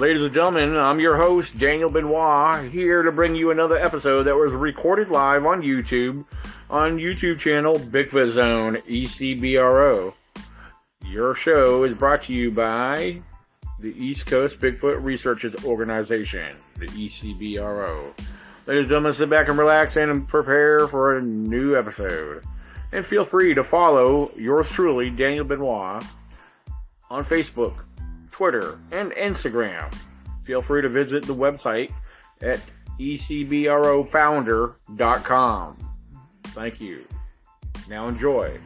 Ladies and gentlemen, I'm your host, Daniel Benoit, here to bring you another episode that was recorded live on YouTube, on YouTube channel Bigfoot Zone ECBRO. Your show is brought to you by the East Coast Bigfoot Researchers Organization, the ECBRO. Ladies and gentlemen, sit back and relax and prepare for a new episode. And feel free to follow yours truly, Daniel Benoit, on Facebook, Twitter, and Instagram. Feel free to visit the website at ecbrofounder.com. Thank you. Now enjoy.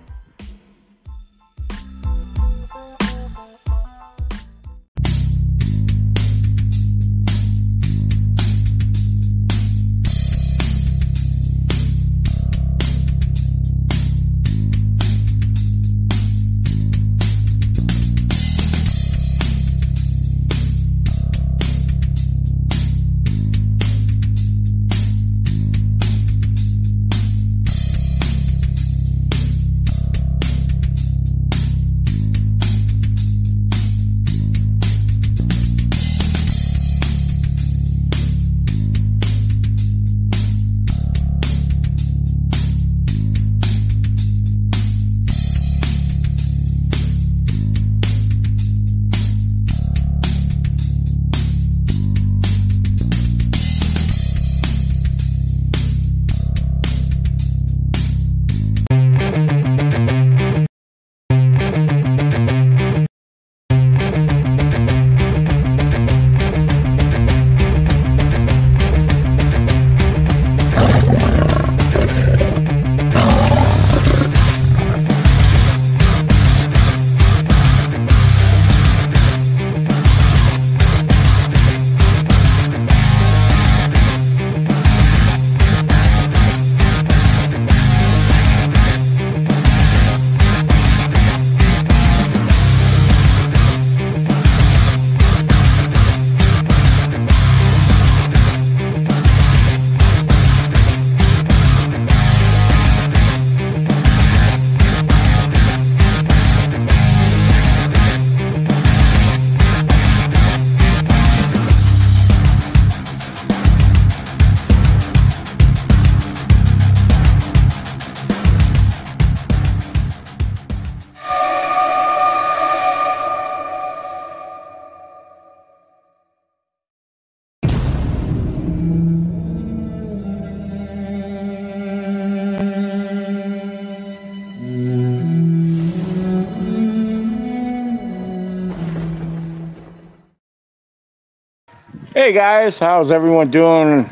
Hey guys, how's everyone doing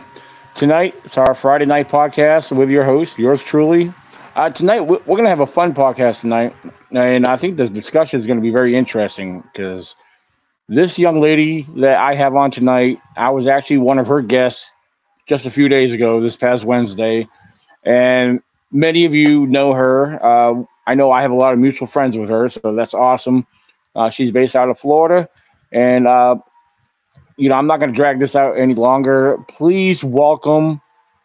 tonight? It's our Friday night podcast with your host, yours truly. Uh, tonight we're going to have a fun podcast tonight, and I think the discussion is going to be very interesting because this young lady that I have on tonight, I was actually one of her guests just a few days ago, this past Wednesday, and many of you know her. Uh, I know I have a lot of mutual friends with her, so that's awesome. Uh, she's based out of Florida, and uh, you know, I'm not going to drag this out any longer. Please welcome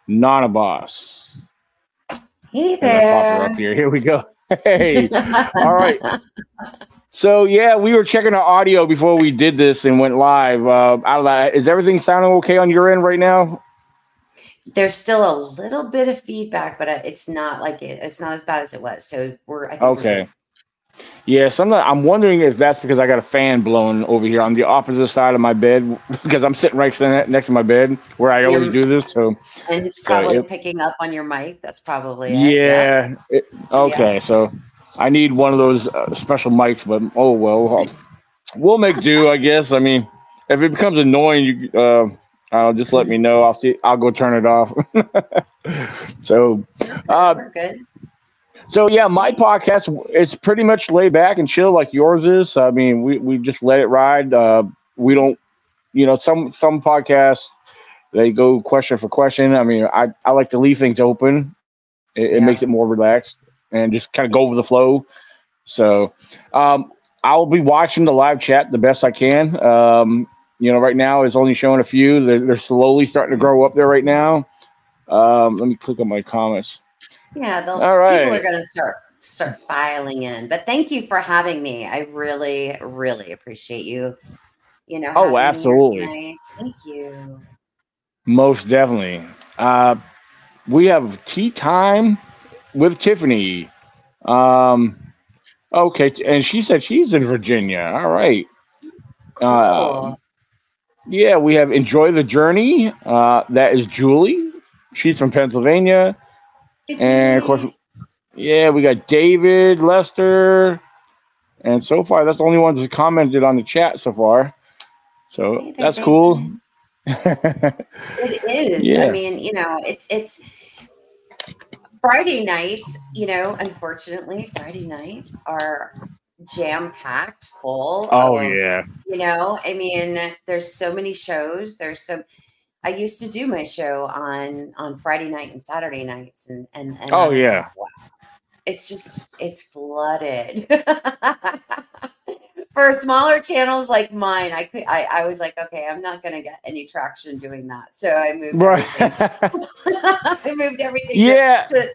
Nonna Boss. Hey there. Pop her up here. Here we go. Hey. All right. So yeah, we were checking our audio before we did this and went live. Uh, that, is everything sounding okay on your end right now? There's still a little bit of feedback, but uh, it's not like it, it's not as bad as it was. So we're I think we're Okay. Yeah, so I'm, not, I'm wondering if that's because I got a fan blowing over here on the opposite side of my bed because I'm sitting right next to my bed where I always Yeah. do this. So and it's So probably it- picking up on your mic. That's probably it. yeah, it- okay. So I need one of those uh, special mics, but oh well, I'll- we'll make do, I guess. I mean, if it becomes annoying, you uh, I'll just let me know. I'll see. I'll go turn it off. so, uh, good. So yeah, my podcast it's pretty much laid back and chill like yours is. I mean, we we just let it ride. Uh, we don't, you know, some some podcasts they go question for question. I mean, I I like to leave things open. It, it makes it more relaxed and just kind of go with the flow. So, um, I'll be watching the live chat the best I can. Um, you know, right now it's only showing a few. They're, they're slowly starting to grow up there right now. Um, let me click on my comments. Yeah, the All people are going to start start filing in. But thank you for having me. I really, really appreciate you You know. Oh, having me here absolutely. Thank you. Most definitely. Uh, we have tea time with Tiffany. Um, okay, and she said she's in Virginia. All right. Cool. Uh, yeah, we have enjoy the journey. Uh, that is Julie. She's from Pennsylvania, and of course, yeah, we got David, Lester, and so far that's the only ones that commented on the chat so far. So Hey that's cool. It is. Yeah. I mean, you know, it's it's Friday nights, you know, unfortunately, Friday nights are jam packed full. oh of, yeah. You know, I mean, there's so many shows. There's so I used to do my show on on Friday night and Saturday nights and and, and Oh, yeah. like, wow. It's just it's flooded. For smaller channels like mine, I could I, I was like, okay, I'm not gonna get any traction doing that. So I moved Right. I moved everything yeah. to,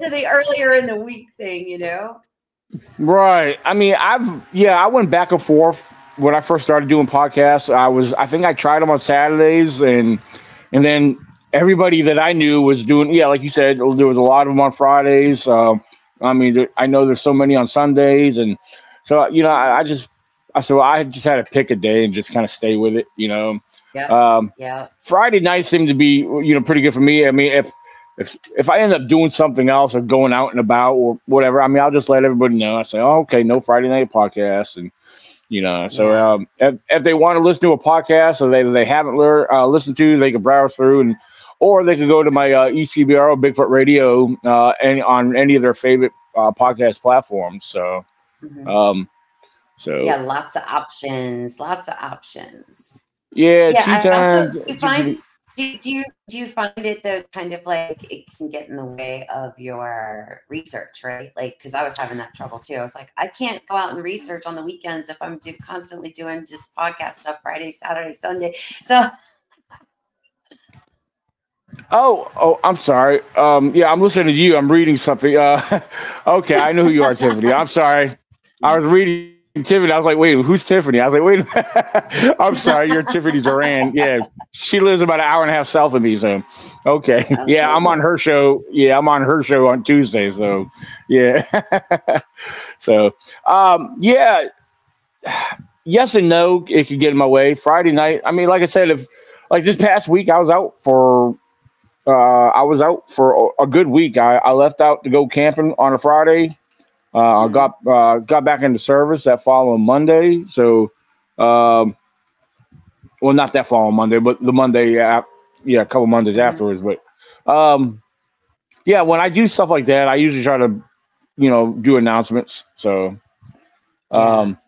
to the earlier in the week thing, you know? Right. I mean, I've yeah, I went back and forth when I first started doing podcasts. I was I think I tried them on Saturdays and and then everybody that I knew was doing yeah, like you said, there was a lot of them on Fridays. Um, I mean, I know there's so many on Sundays, and so you know, I, I just I so I just had to pick a day and just kind of stay with it. You know, Yeah. um, Yeah. Friday nights seem to be you know pretty good for me. I mean, if if if I end up doing something else or going out and about or whatever, I mean, I'll just let everybody know. I say, oh, okay, no Friday night podcast, and you know, so Yeah. um, if, if they want to listen to a podcast or they they haven't learned uh, listened to, they can browse through and or they can go to my uh, ECBRO Bigfoot Radio uh, and on any of their favorite uh, podcast platforms. So Mhm. um, so yeah, lots of options, lots of options. yeah, Yeah, tea I also you find do, do you do you find it though kind of like it can get in the way of your research, right? Like because I was having that trouble too. I was like, I can't go out and research on the weekends if I'm do, constantly doing just podcast stuff Friday, Saturday, Sunday. So Oh, oh, I'm sorry. Um, yeah, I'm listening to you. I'm reading something. Uh, okay, I know who you are, Tiffany. I'm sorry. I was reading Tiffany. I was like, wait, who's Tiffany? I was like, wait. I'm sorry, you're Tiffany Duran. Yeah, she lives about an hour and a half south of me. So, okay, yeah, I'm on her show. Yeah, I'm on her show on Tuesday. So, yeah. so, um, yeah. Yes and no. It could get in my way. Friday night. I mean, like I said, if like this past week, I was out for uh, I was out for a a good week. I, I left out to go camping on a Friday. Uh, I Mhm. got uh, got back into service that following Monday. So, um, well, not that following Monday, but the Monday, yeah, yeah, a couple Mondays Mhm. afterwards. But, um, yeah, when I do stuff like that, I usually try to, you know, do announcements. So, um,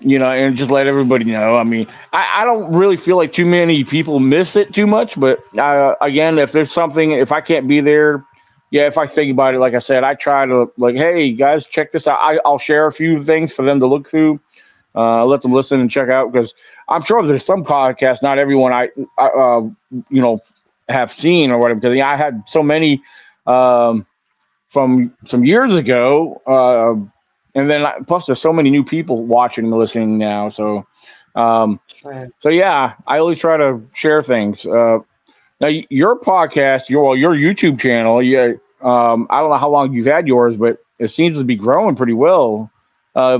you know, and just let everybody know. I mean, I, I don't really feel like too many people miss it too much, but uh, again, if there's something, if I can't be there, yeah, if I think about it, like I said, I try to like, hey guys, check this out. I, I'll share a few things for them to look through, uh, let them listen and check out because I'm sure there's some podcasts, not everyone I, I uh, you know, have seen or whatever. Because I had so many um, from some years ago. Uh, and then I- plus there's so many new people watching and listening now so um so yeah i always try to share things uh now your podcast your well, your youtube channel yeah um i don't know how long you've had yours but it seems to be growing pretty well uh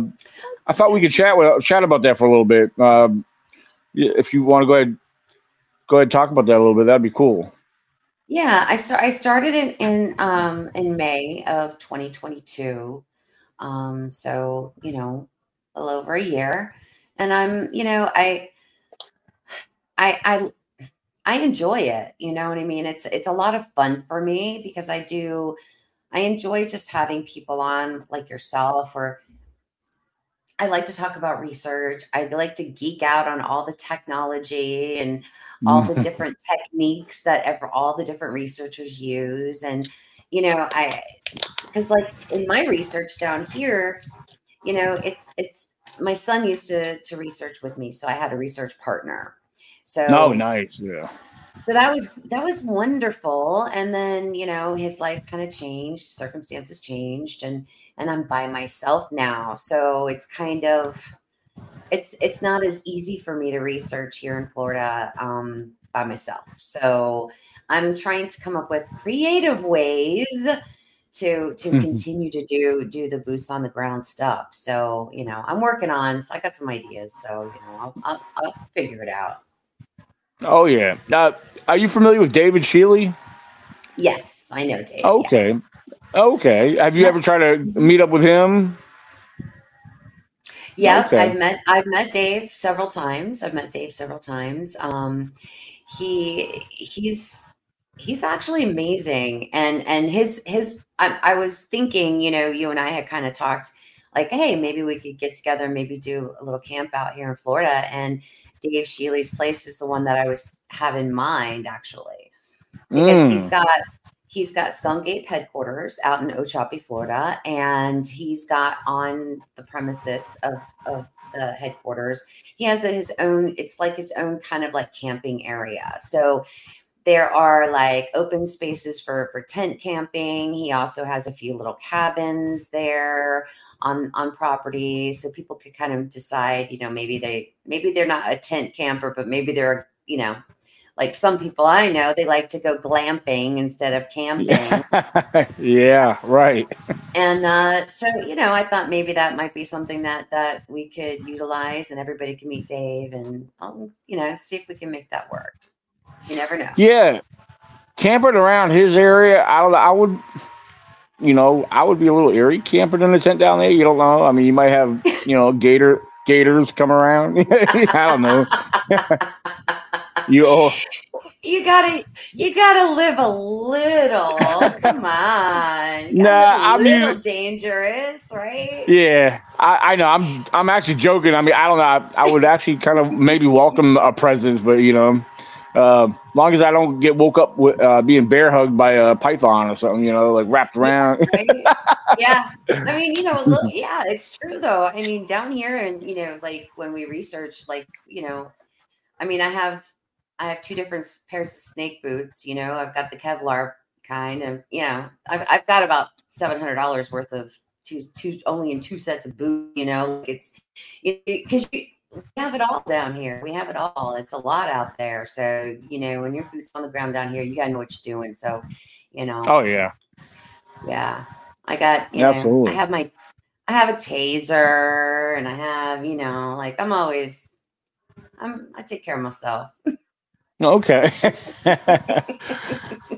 i thought we could chat with chat about that for a little bit um if you want to go ahead go ahead and talk about that a little bit that'd be cool Yeah, I start. I started in in um in May of 2022. Um, so you know, a little over a year, and I'm you know I I I I enjoy it. You know what I mean? It's it's a lot of fun for me because I do. I enjoy just having people on like yourself or. I like to talk about research. I like to geek out on all the technology and all the mm. different techniques that ever all the different researchers use and you know i because like in my research down here you know it's it's my son used to to research with me so i had a research partner so no nice yeah so that was that was wonderful and then you know his life kind of changed circumstances changed and and i'm by myself now so it's kind of it's it's not as easy for me to research here in Florida um, by myself. So I'm trying to come up with creative ways to to mm-hmm. continue to do do the boots on the ground stuff. So you know, I'm working on. So I got some ideas. So you know, I'll, I'll, I'll figure it out. Oh yeah. Now, are you familiar with David Shealy? Yes, I know Dave. Okay. Yeah. Okay. Have you ever tried to meet up with him? Yeah, okay. I've met I've met Dave several times. I've met Dave several times. Um, he he's he's actually amazing, and and his his I, I was thinking, you know, you and I had kind of talked like, hey, maybe we could get together, maybe do a little camp out here in Florida, and Dave Shealy's place is the one that I was have in mind actually, because mm. he's got he's got Skunk Ape headquarters out in Ochopee, Florida, and he's got on the premises of of the headquarters. He has his own. It's like his own kind of like camping area. So there are like open spaces for for tent camping. He also has a few little cabins there on on property, so people could kind of decide. You know, maybe they maybe they're not a tent camper, but maybe they're you know like some people I know, they like to go glamping instead of camping. yeah, right. And uh, so, you know, I thought maybe that might be something that that we could utilize, and everybody can meet Dave, and um, you know, see if we can make that work. You never know. Yeah, camping around his area, I don't. I would, you know, I would be a little eerie camping in the tent down there. You don't know. I mean, you might have, you know, gator gators come around. I don't know. you oh. You gotta, you gotta live a little. Come on, nah, I mean, dangerous, right? Yeah, I, I, know. I'm, I'm actually joking. I mean, I don't know. I, I would actually kind of maybe welcome a presence, but you know, uh, long as I don't get woke up with uh, being bear hugged by a python or something, you know, like wrapped around. yeah, I mean, you know, look, yeah, it's true though. I mean, down here, and you know, like when we research, like you know, I mean, I have I have two different pairs of snake boots. You know, I've got the Kevlar kind, and you know, I've I've got about seven hundred dollars worth of two two only in two sets of boots. You know, it's because you, we have it all down here. We have it all. It's a lot out there. So you know, when your boots on the ground down here, you gotta know what you're doing. So, you know. Oh yeah. Yeah, I got. You Absolutely. Know, I have my. I have a taser, and I have you know, like I'm always. I'm. I take care of myself. Okay.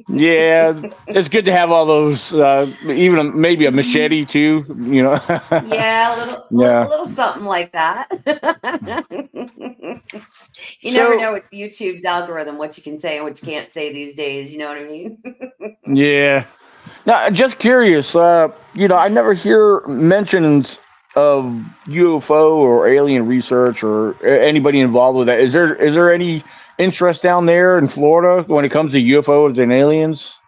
yeah, it's good to have all those. Uh, even maybe a machete too. You know. yeah, a little, yeah, a little something like that. you so, never know with YouTube's algorithm what you can say and what you can't say these days. You know what I mean? yeah. Now, just curious. Uh, you know, I never hear mentions of UFO or alien research or anybody involved with that. Is there is there any interest down there in Florida when it comes to UFOs and aliens?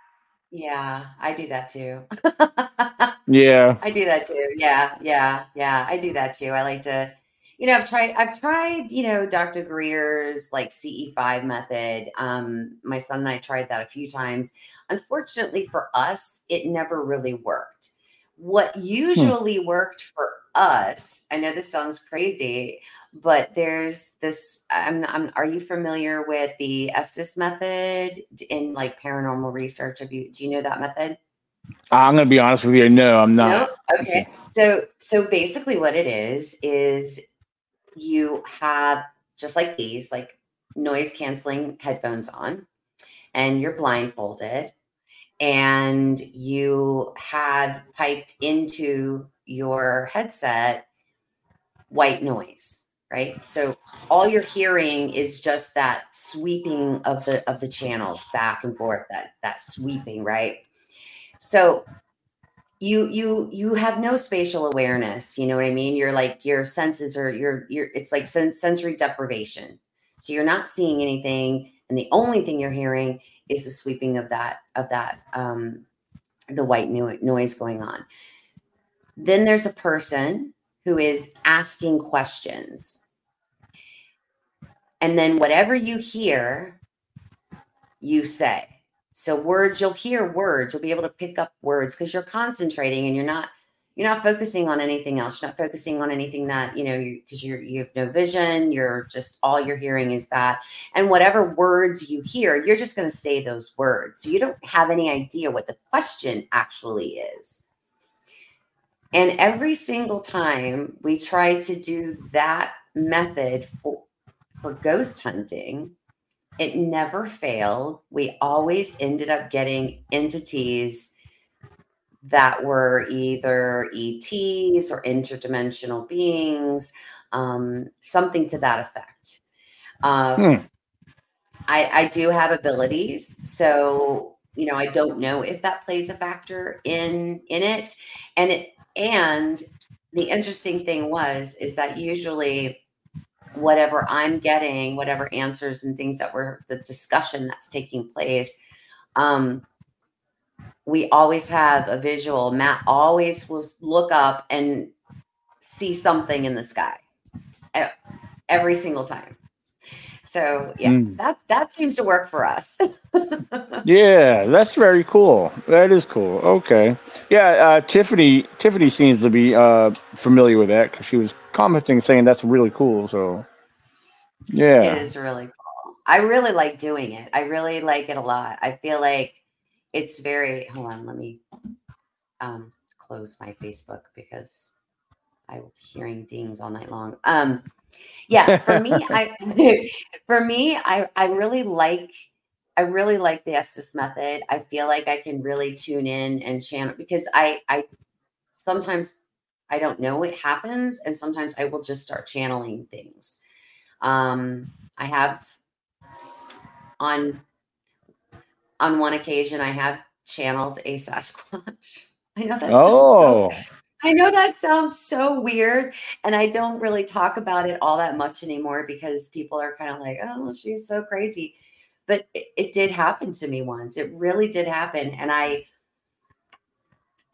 Yeah, I do that too. yeah. I do that too. Yeah, yeah, yeah. I do that too. I like to, you know, I've tried I've tried, you know, Dr. Greer's like CE5 method. Um, my son and I tried that a few times. Unfortunately for us, it never really worked. What hmm. usually hmm. worked for us, I know this sounds crazy, but there's this I'm, I'm are you familiar with the estes method in like paranormal research? Have you do you know that method? I'm gonna be honest with you no i'm not. No? okay. So so basically what it is is you have just like these like noise canceling headphones on and you're blindfolded and you have piped into your headset white noise right? So all you're hearing is just that sweeping of the of the channels back and forth that that sweeping right? So you you you have no spatial awareness you know what i mean? You're like your senses are you're you're it's like sensory deprivation. So you're not seeing anything and the only thing you're hearing is the sweeping of that of that um the white noise going on. Then there's a person who is asking questions. And then whatever you hear, you say. So words, you'll hear words, you'll be able to pick up words because you're concentrating and you're not you're not focusing on anything else. You're not focusing on anything that, you know, because you, you have no vision. You're just, all you're hearing is that. And whatever words you hear, you're just going to say those words. So you don't have any idea what the question actually is. And every single time we try to do that method for, for ghost hunting, it never failed. We always ended up getting entities that were either ETs or interdimensional beings, um, something to that effect. Um, hmm. I, I do have abilities, so you know I don't know if that plays a factor in in it, and it and the interesting thing was is that usually whatever I'm getting, whatever answers and things that were the discussion that's taking place, um, we always have a visual. Matt always will look up and see something in the sky every single time. So yeah, mm. that that seems to work for us. yeah, that's very cool. That is cool. Okay, yeah. Uh, Tiffany Tiffany seems to be uh, familiar with that because she was commenting saying that's really cool. So yeah, it is really cool. I really like doing it. I really like it a lot. I feel like it's very hold on let me um close my facebook because i'm hearing dings all night long um yeah for me i for me i i really like i really like the estes method i feel like i can really tune in and channel because i i sometimes i don't know what happens and sometimes i will just start channeling things um i have on on one occasion, I have channeled a Sasquatch. I know that. Oh. So, I know that sounds so weird, and I don't really talk about it all that much anymore because people are kind of like, "Oh, she's so crazy," but it, it did happen to me once. It really did happen, and I.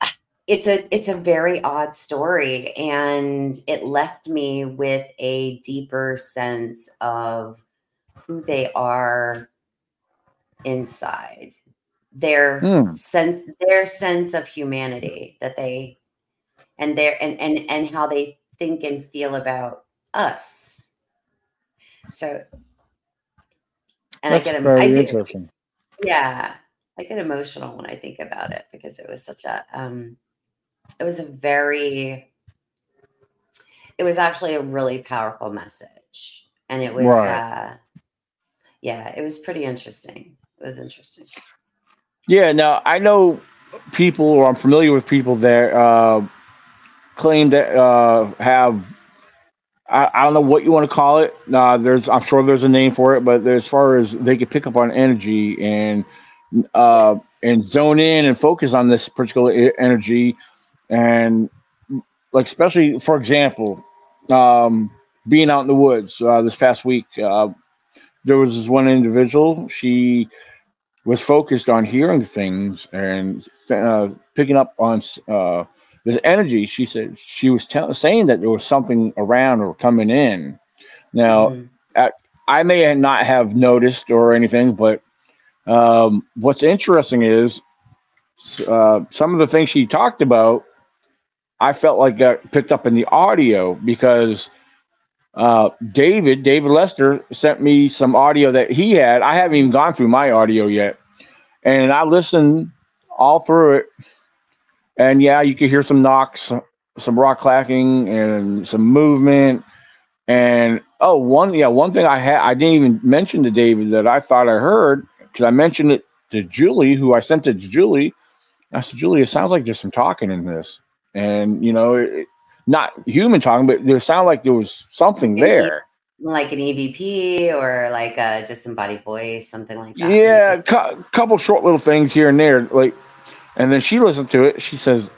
It's a it's a very odd story, and it left me with a deeper sense of who they are inside their mm. sense their sense of humanity that they and their and and and how they think and feel about us so and That's i get very I do, interesting yeah i get emotional when i think about it because it was such a um it was a very it was actually a really powerful message and it was right. uh yeah it was pretty interesting it was interesting. Yeah, now I know people, or I'm familiar with people there. uh, claim that uh, have. I, I, don't know what you want to call it. Uh, there's, I'm sure there's a name for it, but as far as they can pick up on energy and uh, and zone in and focus on this particular energy, and like especially for example, um, being out in the woods uh, this past week, uh, there was this one individual. She was focused on hearing things and uh, picking up on uh, this energy. She said she was t- saying that there was something around or coming in. Now, mm-hmm. at, I may not have noticed or anything, but um, what's interesting is uh, some of the things she talked about. I felt like got picked up in the audio because uh, David, David Lester, sent me some audio that he had. I haven't even gone through my audio yet, and I listened all through it. And yeah, you could hear some knocks, some rock clacking, and some movement. And oh, one yeah, one thing I had I didn't even mention to David that I thought I heard because I mentioned it to Julie, who I sent it to Julie. I said, Julie, it sounds like there's some talking in this, and you know, it, not human talking, but there sounded like there was something there. Like an EVP or like a disembodied voice, something like that. Yeah, a cu- couple short little things here and there. Like, and then she listened to it. She says,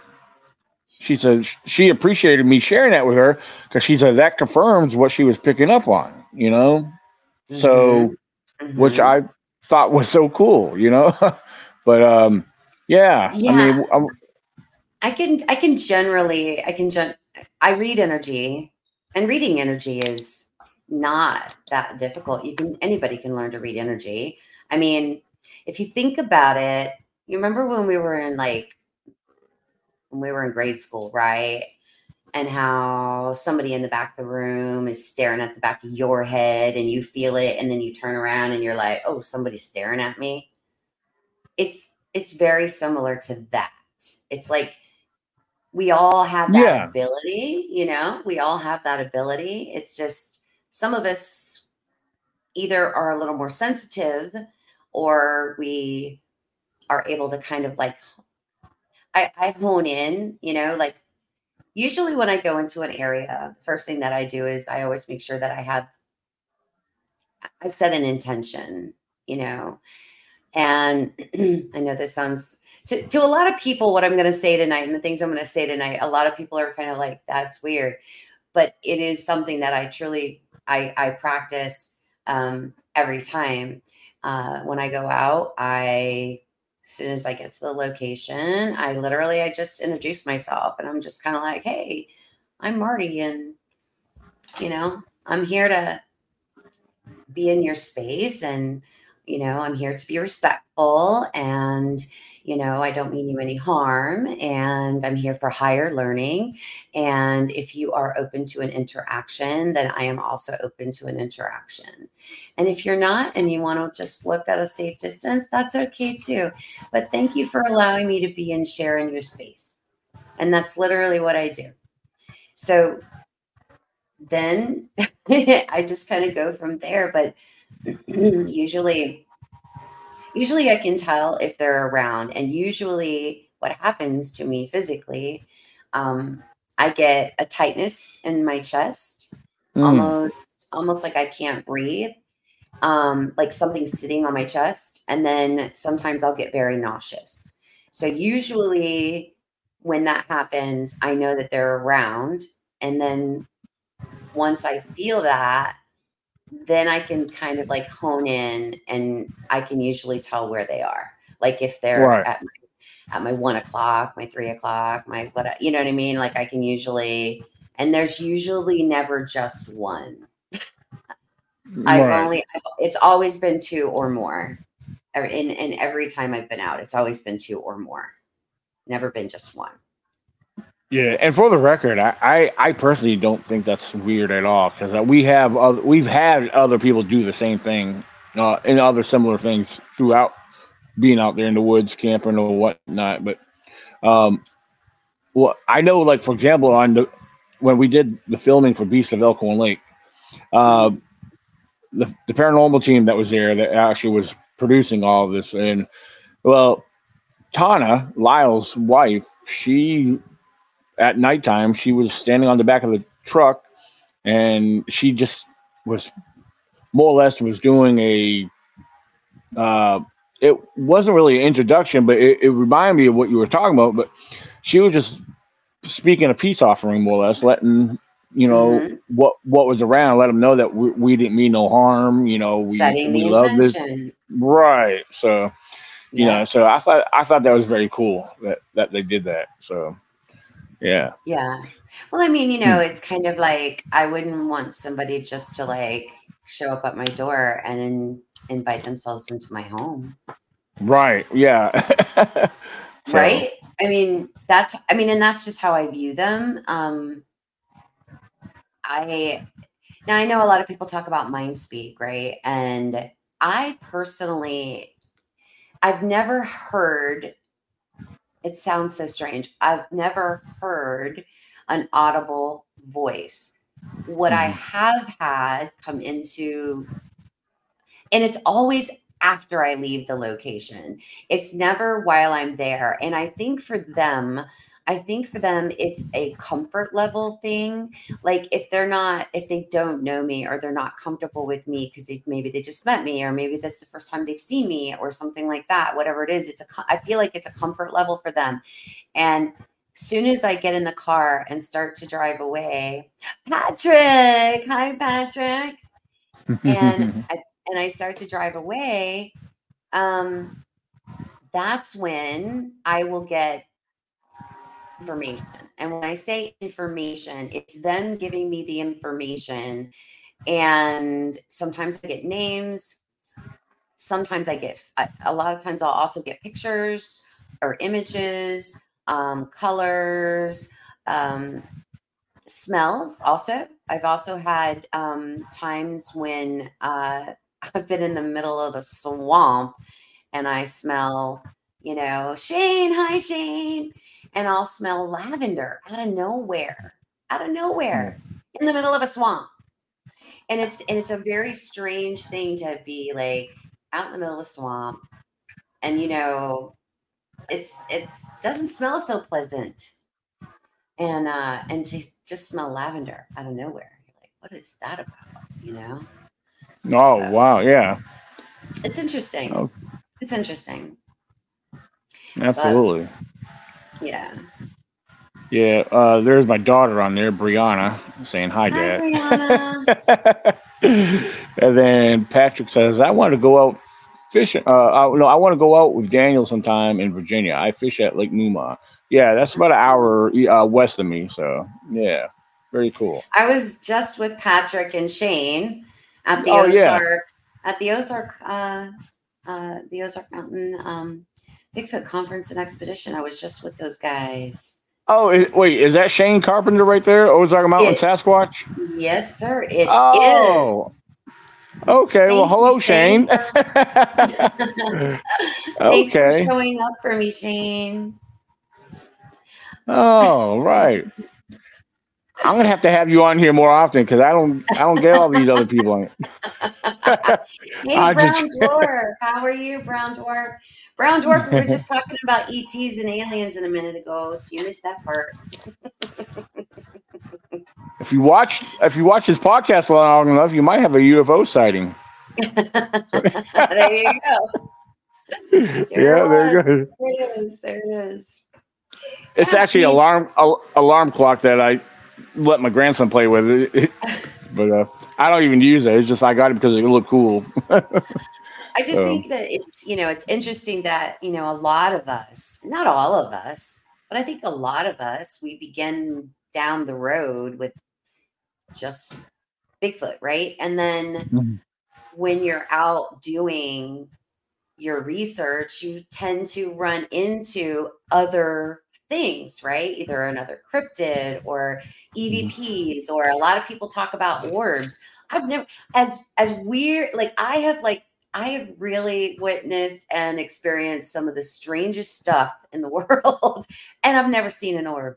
she said she appreciated me sharing that with her because she said that confirms what she was picking up on, you know? Mm-hmm. So, mm-hmm. which I thought was so cool, you know? but, um, yeah, yeah. I mean, I'm, I can, I can generally, I can, gen- I read energy, and reading energy is not that difficult. You can anybody can learn to read energy. I mean, if you think about it, you remember when we were in like when we were in grade school, right? And how somebody in the back of the room is staring at the back of your head and you feel it and then you turn around and you're like, "Oh, somebody's staring at me." It's it's very similar to that. It's like we all have that Yeah. ability, you know? We all have that ability. It's just some of us either are a little more sensitive or we are able to kind of like I, I hone in, you know, like usually when I go into an area, the first thing that I do is I always make sure that I have I set an intention, you know. And I know this sounds to, to a lot of people, what I'm going to say tonight and the things I'm going to say tonight, a lot of people are kind of like, that's weird. But it is something that I truly, I, I practice um, every time. Uh, when I go out, I, as soon as I get to the location, I literally, I just introduce myself and I'm just kind of like, hey, I'm Marti. And, you know, I'm here to be in your space and, you know, I'm here to be respectful and, you know, I don't mean you any harm and I'm here for higher learning. And if you are open to an interaction, then I am also open to an interaction. And if you're not and you want to just look at a safe distance, that's okay too. But thank you for allowing me to be and share in your space. And that's literally what I do. So then I just kind of go from there. But usually, usually I can tell if they're around. And usually, what happens to me physically, um, I get a tightness in my chest, Mm. almost, almost like I can't breathe, um, like something's sitting on my chest. And then sometimes I'll get very nauseous. So usually, when that happens, I know that they're around. And then once I feel that, then I can kind of like hone in and I can usually tell where they are. Like if they're Right. at my, at my one o'clock, my three o'clock, my what, you know what I mean? Like I can usually, and there's usually never just one. I've Right. only, it's always been two or more. In, in every time I've been out, it's always been two or more. Never been just one. Yeah, and for the record, I, I, I personally don't think that's weird at all because uh, we have other, we've had other people do the same thing uh, and other similar things throughout being out there in the woods camping or whatnot. But um, well, I know, like for example, on the when we did the filming for Beast of Elkhorn Lake, uh, the the paranormal team that was there that actually was producing all this, and well, Tana Lyle's wife, she at nighttime she was standing on the back of the truck and she just was more or less was doing a uh it wasn't really an introduction but it, it reminded me of what you were talking about but she was just speaking a peace offering more or less letting you know Mhm. what what was around let them know that we, we didn't mean no harm you know we, Setting we love this right so you Yeah. know so i thought i thought that was very cool that that they did that so yeah Yeah. Well, I mean, you know, it's kind of like I wouldn't want somebody just to like show up at my door and in, invite themselves into my home. Right. Yeah. So, Right? I mean, that's I mean, and that's just how I view them. Um I now I know a lot of people talk about mind speak, right? And I personally I've never heard it sounds so strange. I've never heard an audible voice. What I Mhm. have had come into, and it's always after I leave the location. It's never while I'm there. And I think for them, I think for them, it's a comfort level thing. Like if they're not, if they don't know me or they're not comfortable with me because maybe they just met me or maybe that's the first time they've seen me or something like that, whatever it is, a, I feel like it's a comfort level for them. And soon as I get in the car and start to drive away, Patrick, hi, Patrick and I, and I start to drive away, um, that's when I will get information. And when I say information, it's them giving me the information. And sometimes I get names. Sometimes I get, a, lot of times I'll also get pictures or images um, colors, um, smells. Also, I've also had um, times when uh, I've been in the middle of the swamp and I smell, you know, Shane, hi Shane, and I'll smell lavender out of nowhere, out of nowhere, in the middle of a swamp. And it's and it's a very strange thing to be like out in the middle of a swamp, and you know, it's it's doesn't smell so pleasant, and uh and to just smell lavender out of nowhere. You're like, what is that about? You know? Oh So- wow, yeah, It's interesting. Oh. It's interesting. absolutely. Yeah. Yeah, uh, there's my daughter on there, Brianna, saying hi, Hi, Dad. Brianna. and then Patrick says, "I want to go out fishing. Uh, I, no, I want to go out with Daniel sometime in Virginia. I fish at Lake Numa. Yeah, that's about an hour uh, west of me. So yeah, very cool. I was just with Patrick and Shane at the Oh, Ozark yeah. at the Ozark uh uh the Ozark Mountain um Bigfoot conference and expedition. I was just with those guys. Oh, wait, is that Shane Carpenter right there, Ozark Mountain It- Sasquatch? Yes, sir. It oh. is. Oh. Okay, well, Thank you, hello, Shane. Thanks for okay. showing up for me, Shane. Oh, right. I'm gonna have to have you on here more often because I don't, I don't get all these other people on. Hey, Brown just- Dwarf. How are you, Brown Dwarf? Brown Dwarf, we were just talking about ETs and aliens in a minute ago, so you missed that part. If you watch, if you watch his podcast long enough, you might have a UFO sighting. there you go. yeah, there you go. There it is. There it is. It's actually alarm al- alarm clock that I let my grandson play with. It, but uh, I don't even use it. It's just I got it because it looked cool. I just Oh. think that it's, you know, it's interesting that, you know, a lot of us, not all of us, but I think a lot of us, we begin down the road with just Bigfoot, right? And then Mhm. when you're out doing your research, you tend to run into other things, right? Either another cryptid or EVPs, or a lot of people talk about orbs. I've never, as as weird, like I have, like I have really witnessed and experienced some of the strangest stuff in the world, and I've never seen an orb.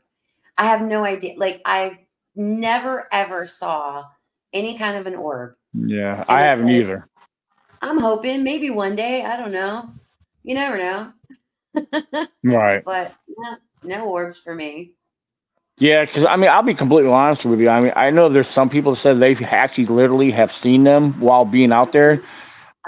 I have no idea. Like I never ever saw any kind of an orb. yeah, And I haven't like- either. I'm hoping maybe one day. I don't know. You never know. Right. But no, no orbs for me. Yeah, because I mean, I'll be completely honest with you. I mean, I know there's some people that said they actually literally have seen them while being out there.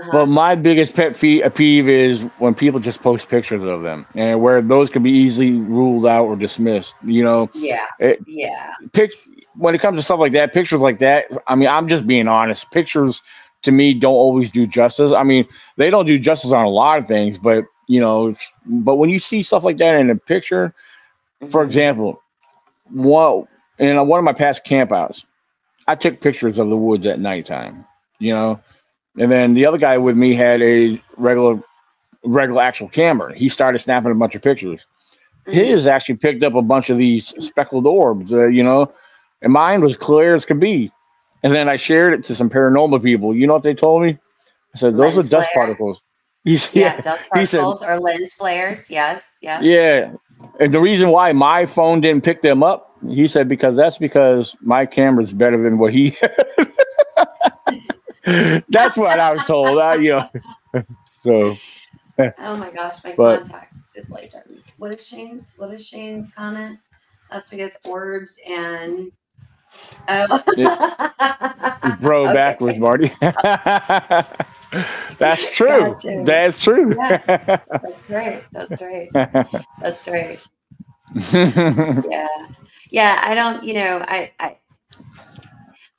Uh-huh. But my biggest pet fee- peeve is when people just post pictures of them, and where those can be easily ruled out or dismissed. You know, yeah. it- Yeah. pic- when it comes to stuff like that, pictures like that. I mean, I'm just being honest. Pictures to me don't always do justice. I mean, they don't do justice on a lot of things, but you know, but when you see stuff like that in a picture, for Mhm. example, one in one of my past campouts, I took pictures of the woods at nighttime, you know, and then the other guy with me had a regular, regular actual camera. He started snapping a bunch of pictures. His actually picked up a bunch of these speckled orbs, uh, you know, and mine was clear as could be. And then I shared it to some paranormal people. You know what they told me? I said, "Those Lens are dust flare. particles." He's, yeah, yeah, dust he said- particles or lens flares. Yes. Yes. yeah. And the reason why my phone didn't pick them up, he said, because that's because my camera's better than what he. that's what I was told. I, you know, so eh. Oh my gosh, my But- contact is later. What is Shane's? What is Shane's comment? That's because orbs and oh, bro Okay. backwards, Marti. that's true. Gotcha. That's true. That's right. That's right. That's right. Yeah, yeah. I don't. You know, I, I,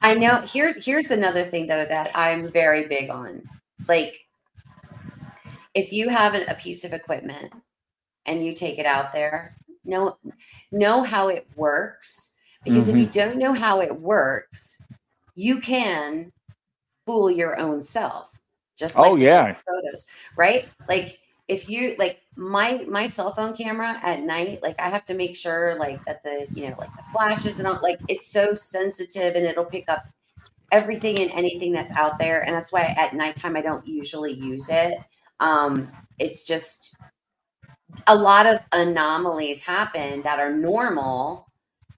I know. Here's here's another thing though that I'm very big on. Like, if you have a piece of equipment and you take it out there, know know how it works. Because if you mm-hmm. don't know how it works, you can fool your own self. Just oh, like Oh, yeah. photos, right? Like if you like my my cell phone camera at night, like I have to make sure like that the you know like the flashes and all like it's so sensitive and it'll pick up everything and anything that's out there. And that's why at nighttime I don't usually use it. Um, it's just a lot of anomalies happen that are normal,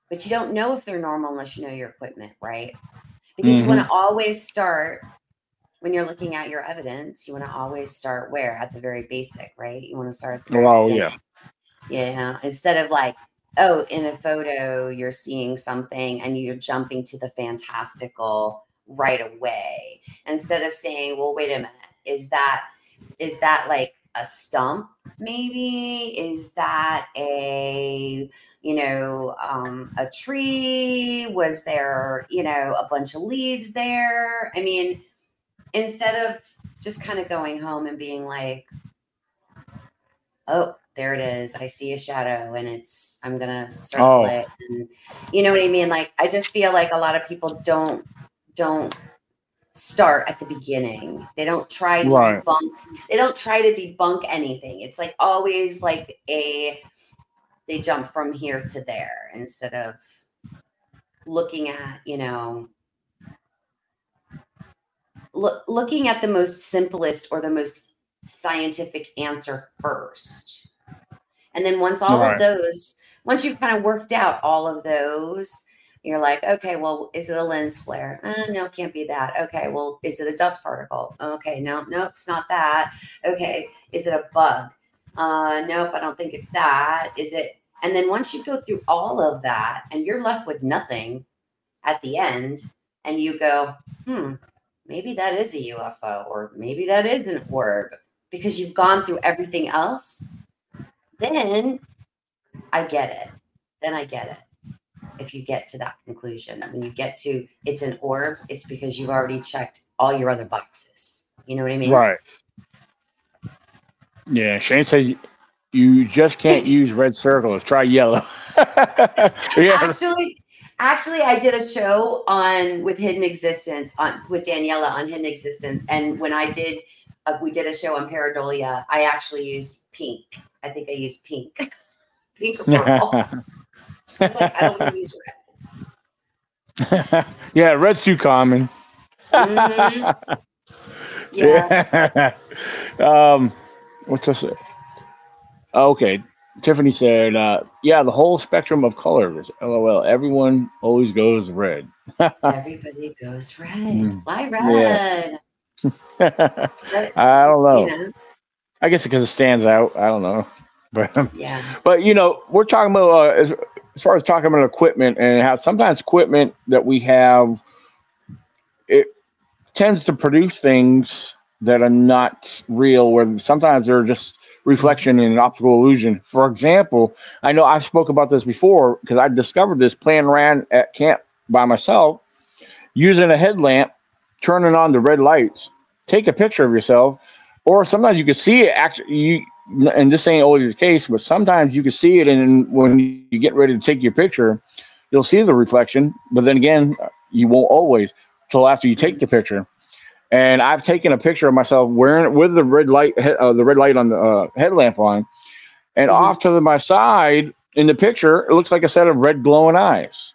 but you don't know if they're normal unless you know your equipment, right? Because mm-hmm. you want to always start when you're looking at your evidence, you want to always start where at the very basic, right? You want to start at the very oh, yeah. Yeah. Instead of like, oh, in a photo, you're seeing something and you're jumping to the fantastical right away. Instead of saying, well, wait a minute, is that is that like a stump maybe is that a you know um, a tree was there you know a bunch of leaves there i mean instead of just kind of going home and being like oh there it is i see a shadow and it's i'm gonna circle oh. it and you know what i mean like i just feel like a lot of people don't don't start at the beginning. They don't try to right. debunk. They don't try to debunk anything. It's like always like a they jump from here to there instead of looking at, you know, look, looking at the most simplest or the most scientific answer first. And then once all right. of those, once you've kind of worked out all of those, you're like, okay, well, is it a lens flare? Uh, no, can't be that. Okay, well, is it a dust particle? Okay, no, nope, it's not that. Okay, is it a bug? Uh, nope, I don't think it's that. Is it? And then once you go through all of that and you're left with nothing at the end, and you go, hmm, maybe that is a UFO, or maybe that is an orb, because you've gone through everything else, then I get it. Then I get it if you get to that conclusion. When you get to it's an orb, it's because you've already checked all your other boxes. You know what I mean? Right. Yeah, Shane said you just can't use red circles. Try yellow. yeah. Actually, actually, I did a show on with Hidden Existence on with Daniela on Hidden Existence, and when I did, uh, we did a show on pareidolia. I actually used pink. I think I used pink, pink or purple. like, I don't want to use red. yeah, red's too common. mm-hmm. Yeah. um, what's this? Okay. Tiffany said, uh, yeah, the whole spectrum of colors. LOL. Everyone always goes red. Everybody goes red. Mm. Why red? Yeah. I don't know. You know. I guess because it stands out. I don't know. But yeah. But you know, we're talking about uh, as, as far as talking about equipment and how sometimes equipment that we have it tends to produce things that are not real where sometimes they're just reflection in an optical illusion for example i know i've spoke about this before because i discovered this playing around at camp by myself using a headlamp turning on the red lights take a picture of yourself or sometimes you can see it actually you and this ain't always the case, but sometimes you can see it, and when you get ready to take your picture, you'll see the reflection. But then again, you won't always till after you take the picture. And I've taken a picture of myself wearing with the red light, uh, the red light on the uh, headlamp on, and mm-hmm. off to the, my side in the picture, it looks like a set of red glowing eyes,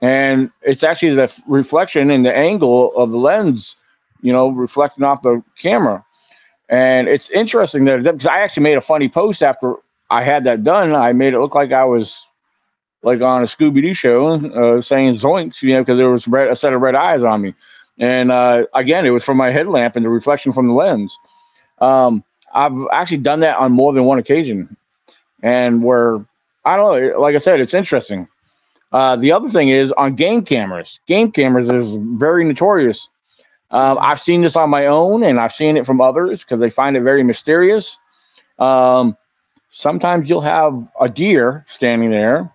and it's actually the reflection and the angle of the lens, you know, reflecting off the camera. And it's interesting that because I actually made a funny post after I had that done. I made it look like I was like on a Scooby Doo show uh, saying zoinks, you know, because there was red, a set of red eyes on me. And uh, again, it was from my headlamp and the reflection from the lens. Um, I've actually done that on more than one occasion. And where, I don't know, like I said, it's interesting. Uh, the other thing is on game cameras. Game cameras is very notorious um, I've seen this on my own, and I've seen it from others because they find it very mysterious. Um, sometimes you'll have a deer standing there,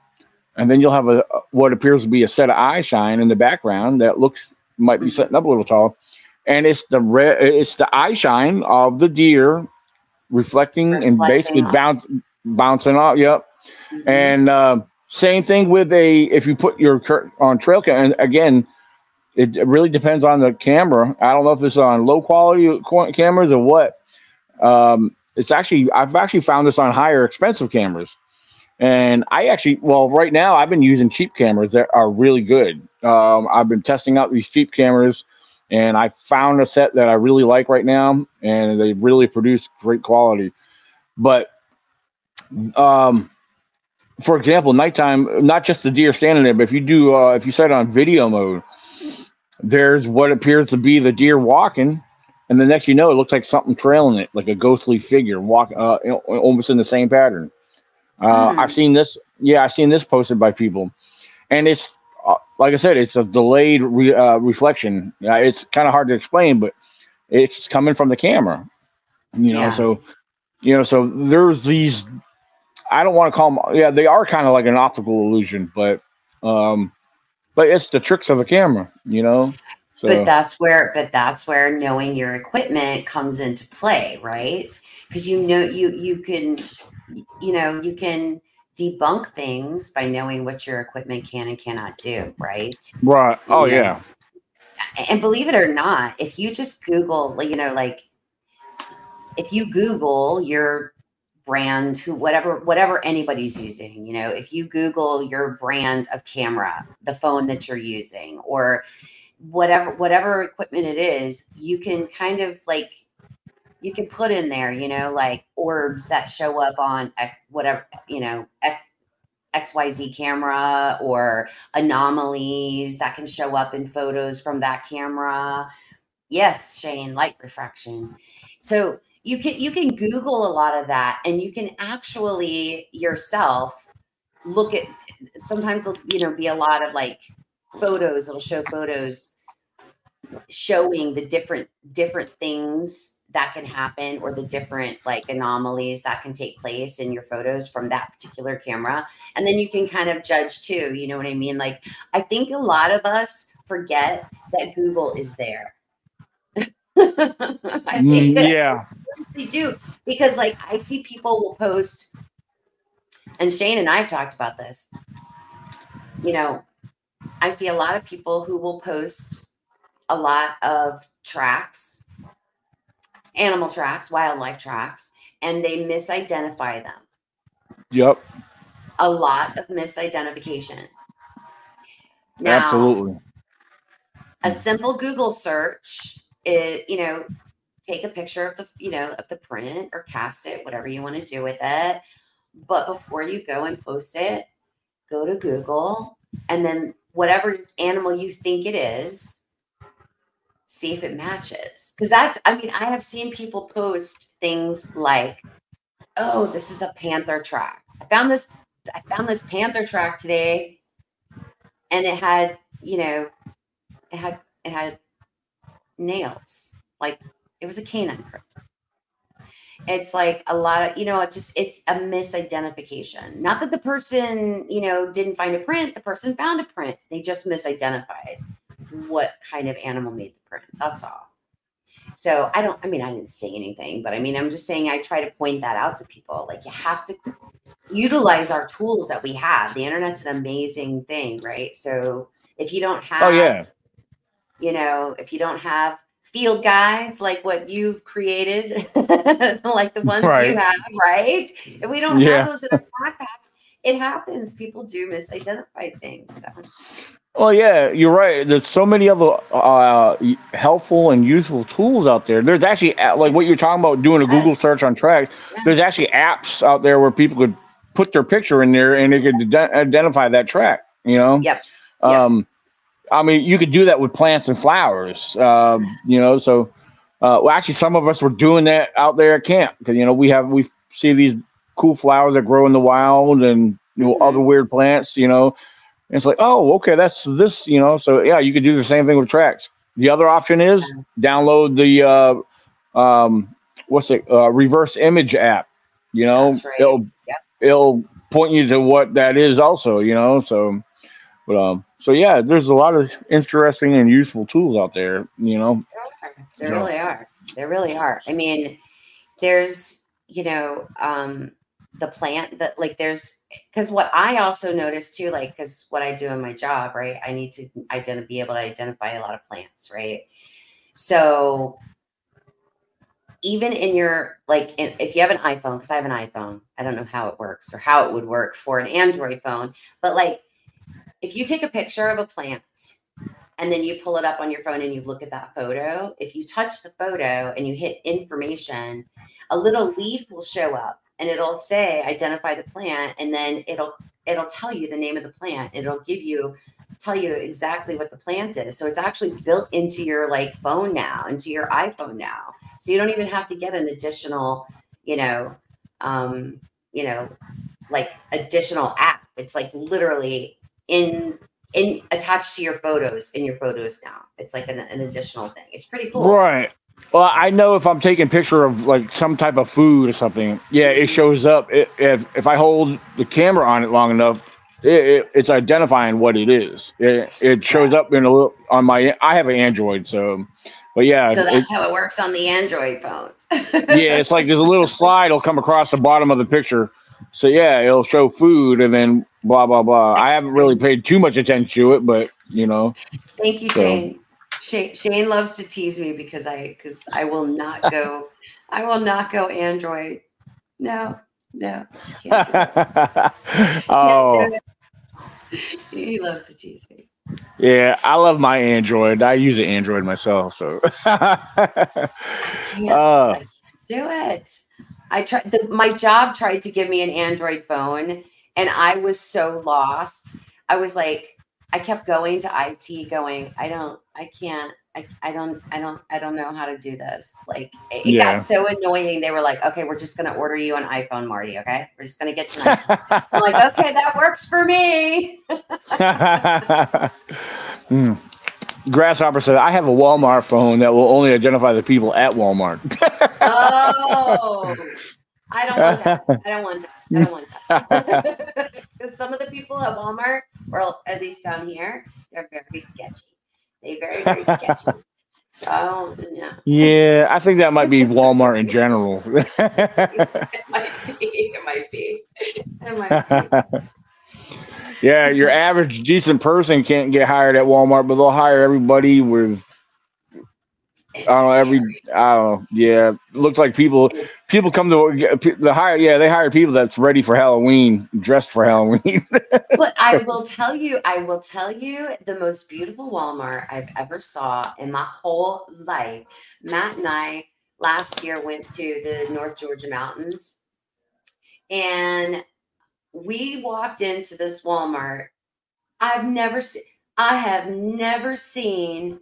and then you'll have a what appears to be a set of eye shine in the background that looks might be setting up a little tall, and it's the red, it's the eye shine of the deer reflecting, reflecting and basically bounce, bouncing off. Yep, mm-hmm. and uh, same thing with a if you put your on trail cam, and again it really depends on the camera. I don't know if this is on low quality cameras or what. Um, it's actually I've actually found this on higher expensive cameras. And I actually, well, right now I've been using cheap cameras that are really good. Um, I've been testing out these cheap cameras, and I found a set that I really like right now, and they really produce great quality. But, um, for example, nighttime, not just the deer standing there, but if you do, uh, if you set it on video mode, there's what appears to be the deer walking, and the next you know, it looks like something trailing it, like a ghostly figure walk, uh, almost in the same pattern. Uh, mm. I've seen this. Yeah, I've seen this posted by people, and it's uh, like I said, it's a delayed re, uh, reflection. it's kind of hard to explain, but it's coming from the camera. You know, yeah. so you know, so there's these. I don't want to call them. Yeah, they are kind of like an optical illusion, but um, but it's the tricks of the camera. You know. So. But that's where, but that's where knowing your equipment comes into play, right? Because you know you you can you know, you can debunk things by knowing what your equipment can and cannot do, right? Right. Oh, you yeah. And believe it or not, if you just Google, you know, like if you Google your brand, who whatever whatever anybody's using, you know, if you Google your brand of camera, the phone that you're using, or whatever whatever equipment it is, you can kind of like you can put in there, you know, like orbs that show up on whatever, you know, X XYZ camera or anomalies that can show up in photos from that camera. Yes, Shane, light refraction. So you can you can Google a lot of that and you can actually yourself look at sometimes you know be a lot of like photos, it'll show photos showing the different different things that can happen or the different like anomalies that can take place in your photos from that particular camera. And then you can kind of judge too you know what i mean? Like i think a lot of us forget that google is there. I think mm, yeah. they do because like i see people will post and shane and i've talked about this you know i see a lot of people who will post a lot of tracks, animal tracks, wildlife tracks, and they misidentify them. Yep. A lot of misidentification. Now, Absolutely. A simple Google search is, you know, take a picture of the, you know, of the print or cast it, whatever you want to do with it. But before you go and post it, go to Google and then whatever animal you think it is, see if it matches. Because that's, I mean, I have seen people post things like, oh, this is a panther track. I found this, I found this panther track today, and it had, you know, it had it had nails. Like it was a canine print. It's like a lot of, you know, it just it's a misidentification. Not that the person, you know, didn't find a print, the person found a print. They just misidentified what kind of animal made the print. That's all. So I don't, I mean, I didn't say anything, but I mean, I'm just saying I try to point that out to people. Like you have to utilize our tools that we have. The internet's an amazing thing, right? So if you don't have, oh, yeah. you know, if you don't have field guides like what you've created, like the ones right. you have, right? If we don't yeah. have those in a backpack, it happens. People do misidentify things. So. Well, yeah, you're right. There's so many other uh, helpful and useful tools out there. There's actually like what you're talking about doing a Google search on tracks. There's actually apps out there where people could put their picture in there and they could identify that track. You know. Yep. Um, yep. I mean, you could do that with plants and flowers. Um, you know, so uh, well, actually, some of us were doing that out there at camp because you know we have we see these cool flowers that grow in the wild and you know, mm-hmm. other weird plants. You know and it's like, oh, okay, that's this, you know. So yeah, you could do the same thing with tracks. The other option is download the uh, um, what's it, uh, reverse image app. You know, right. it'll yep. it'll point you to what that is also. You know, so but um, so yeah, there's a lot of interesting and useful tools out there. You know, there so. really are. There really are. I mean, there's you know, um, the plant that like there's because what I also noticed too, like because what I do in my job, right? I need to identify be able to identify a lot of plants, right? So even in your like in, if you have an iphone because i have an iphone i don't know how it works or how it would work for an android phone but like if you take a picture of a plant and then you pull it up on your phone and you look at that photo if you touch the photo and you hit information a little leaf will show up and it'll say identify the plant and then it'll it'll tell you the name of the plant. It'll give you tell you exactly what the plant is. So it's actually built into your like phone now into your iphone now. So you don't even have to get an additional you know um you know like additional app. It's like literally in in attached to your photos in your photos now. It's like an, an additional thing. It's pretty cool. Right. Well, I know if I'm taking a picture of like some type of food or something, yeah, it shows up. It, if if I hold the camera on it long enough, it, it, it's identifying what it is. It, it shows up in a little on my. I have an Android, so, but yeah, so that's how it works on the android phones yeah, it's like there's a little slide will come across the bottom of the picture. So yeah, it'll show food and then blah blah blah. I haven't really paid too much attention to it, but you know, Thank you, So- Shane. Shane. Shane loves to tease me because I because I will not go. I will not go Android. No, no. Can't. Can't oh do it. He loves to tease me. yeah, I love my Android. I use an Android myself, so. Can't uh, do it. I tried. The, my job tried to give me an Android phone, and I was so lost. I was like, I kept going to IT, going, I don't, I can't. I, I don't I don't I don't know how to do this. Like it, it Yeah. got so annoying. They were like, okay, we're just gonna order you an iPhone, Marti. Okay, we're just gonna get you. An iPhone. I'm like, okay, that works for me. Hmm. Grasshopper said, "I have a Walmart phone that will only identify the people at Walmart." Oh, I don't want that. I don't want that. I don't want that. Because some of the people at Walmart, or at least down here, they're very sketchy. They very, very sketchy. So yeah, yeah, I think that might be Walmart in general. it might be. It might be. It might be. yeah, your average decent person can't get hired at Walmart, but they'll hire everybody with I don't know every. I don't know. Yeah, looks like people people come to the hire. Yeah, they hire people that's ready for Halloween, dressed for Halloween. but I will tell you, I will tell you the most beautiful Walmart I've ever saw in my whole life. Matt and I last year went to the North Georgia mountains and we walked into this Walmart. I've never seen I have never seen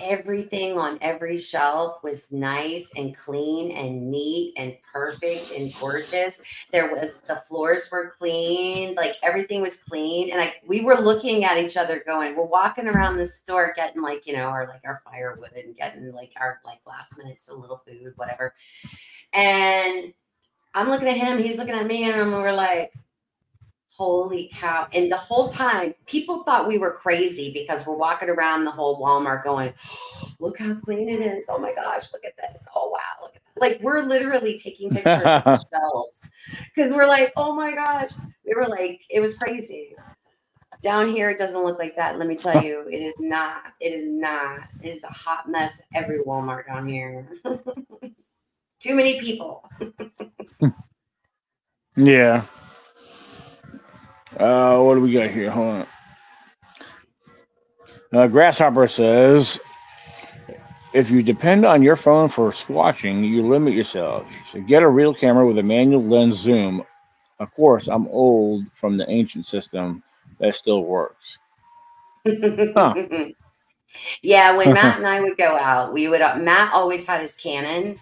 everything on every shelf was nice and clean and neat and perfect and gorgeous. There was the floors were clean like everything was clean. And like we were looking at each other going we're walking around the store getting like you know our like our firewood and getting like our like last minutes a little food whatever. And i'm looking at him he's looking at me and we're like holy cow. And the whole time people thought we were crazy because we're walking around the whole walmart going look how clean it is. Oh my gosh look at this. Oh wow look at that. like we're literally taking pictures of the shelves because we're like oh my gosh. We were like it was crazy. Down here it doesn't look like that. Let me tell you it is not it is not. It is a hot mess every walmart down here. Too many people. Yeah. Uh, what do we got here? Hold on. Uh, Grasshopper says, if you depend on your phone for squatching, you limit yourself. So get a real camera with a manual lens zoom. Of course, I'm old from the ancient system that still works. Yeah, when Matt and I would go out, we would. Uh, Matt always had his Canon.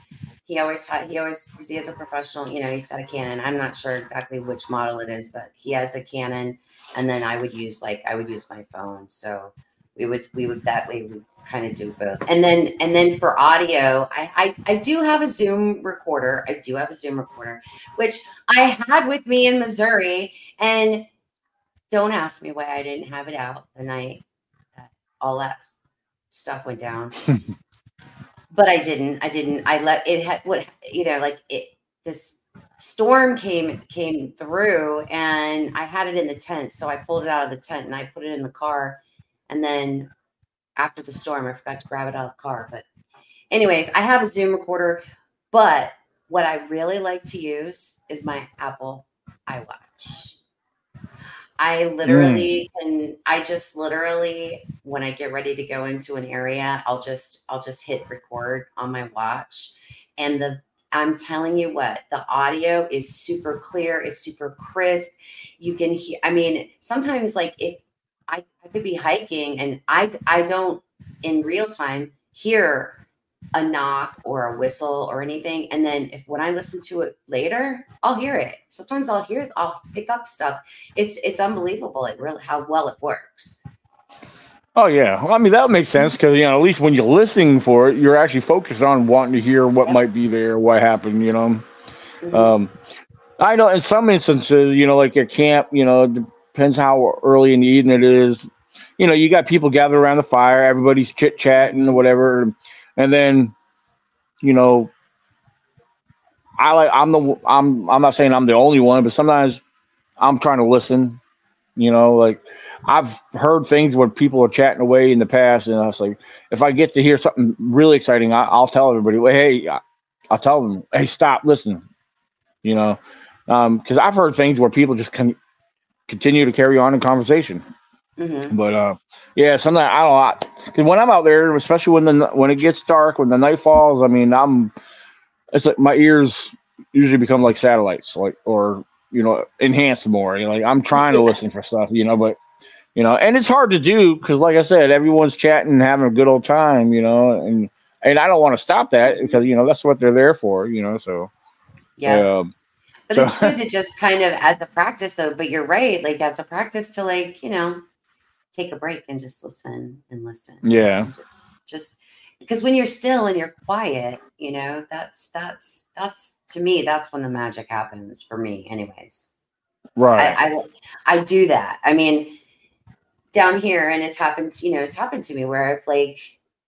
He always had. He always he is a professional. You know, he's got a Canon. I'm not sure exactly which model it is, but he has a Canon. And then I would use like I would use my phone. So we would we would that way we kind of do both. And then and then for audio, I, I I do have a Zoom recorder. I do have a Zoom recorder, which I had with me in Missouri. And don't ask me why I didn't have it out the night that all that stuff went down. but I didn't. I didn't. I let it had what you know, like it. This storm came came through, and I had it in the tent. So I pulled it out of the tent and I put it in the car. And then after the storm, I forgot to grab it out of the car. But anyways, I have a Zoom recorder. But what I really like to use is my Apple iWatch. I literally mm. can I just literally when I get ready to go into an area, I'll just I'll just hit record on my watch and the I'm telling you what, the audio is super clear, it's super crisp. You can hear I mean, sometimes like if I, I could be hiking and I I don't in real time hear a knock or a whistle or anything. And then if when I listen to it later, I'll hear it. Sometimes I'll hear I'll pick up stuff. It's it's unbelievable it really how well it works. Oh yeah. Well, I mean that makes sense because you know at least when you're listening for it, you're actually focused on wanting to hear what yep. might be there, what happened, you know. Mm-hmm. Um I know in some instances, you know, like at camp, you know, depends how early in the evening it is. You know, you got people gathered around the fire, everybody's chit chatting or whatever and then you know i like i'm the i'm i'm not saying i'm the only one but sometimes i'm trying to listen you know like i've heard things where people are chatting away in the past and i was like if i get to hear something really exciting I, will tell everybody well, hey i'll tell them hey stop listen you know because um, i've heard things where people just can continue to carry on in conversation Mm-hmm. But uh, yeah, sometimes I don't know. Because when I'm out there, especially when the when it gets dark, when the night falls, I mean, I'm it's like my ears usually become like satellites, like or you know, enhanced more. You know, like I'm trying to listen for stuff, you know, but you know, and it's hard to do because, like I said, everyone's chatting, and having a good old time, you know, and and I don't want to stop that because you know that's what they're there for, you know. So yeah. Um, but so. it's good to just kind of as a practice though. But you're right, like as a practice to like, you know, take a break and just listen and listen. Yeah. And just, just because when you're still and you're quiet, you know, that's that's that's to me, that's when the magic happens for me, anyways. Right. I, I, I do that. I mean, down here, and it's happened, you know, it's happened to me where I've like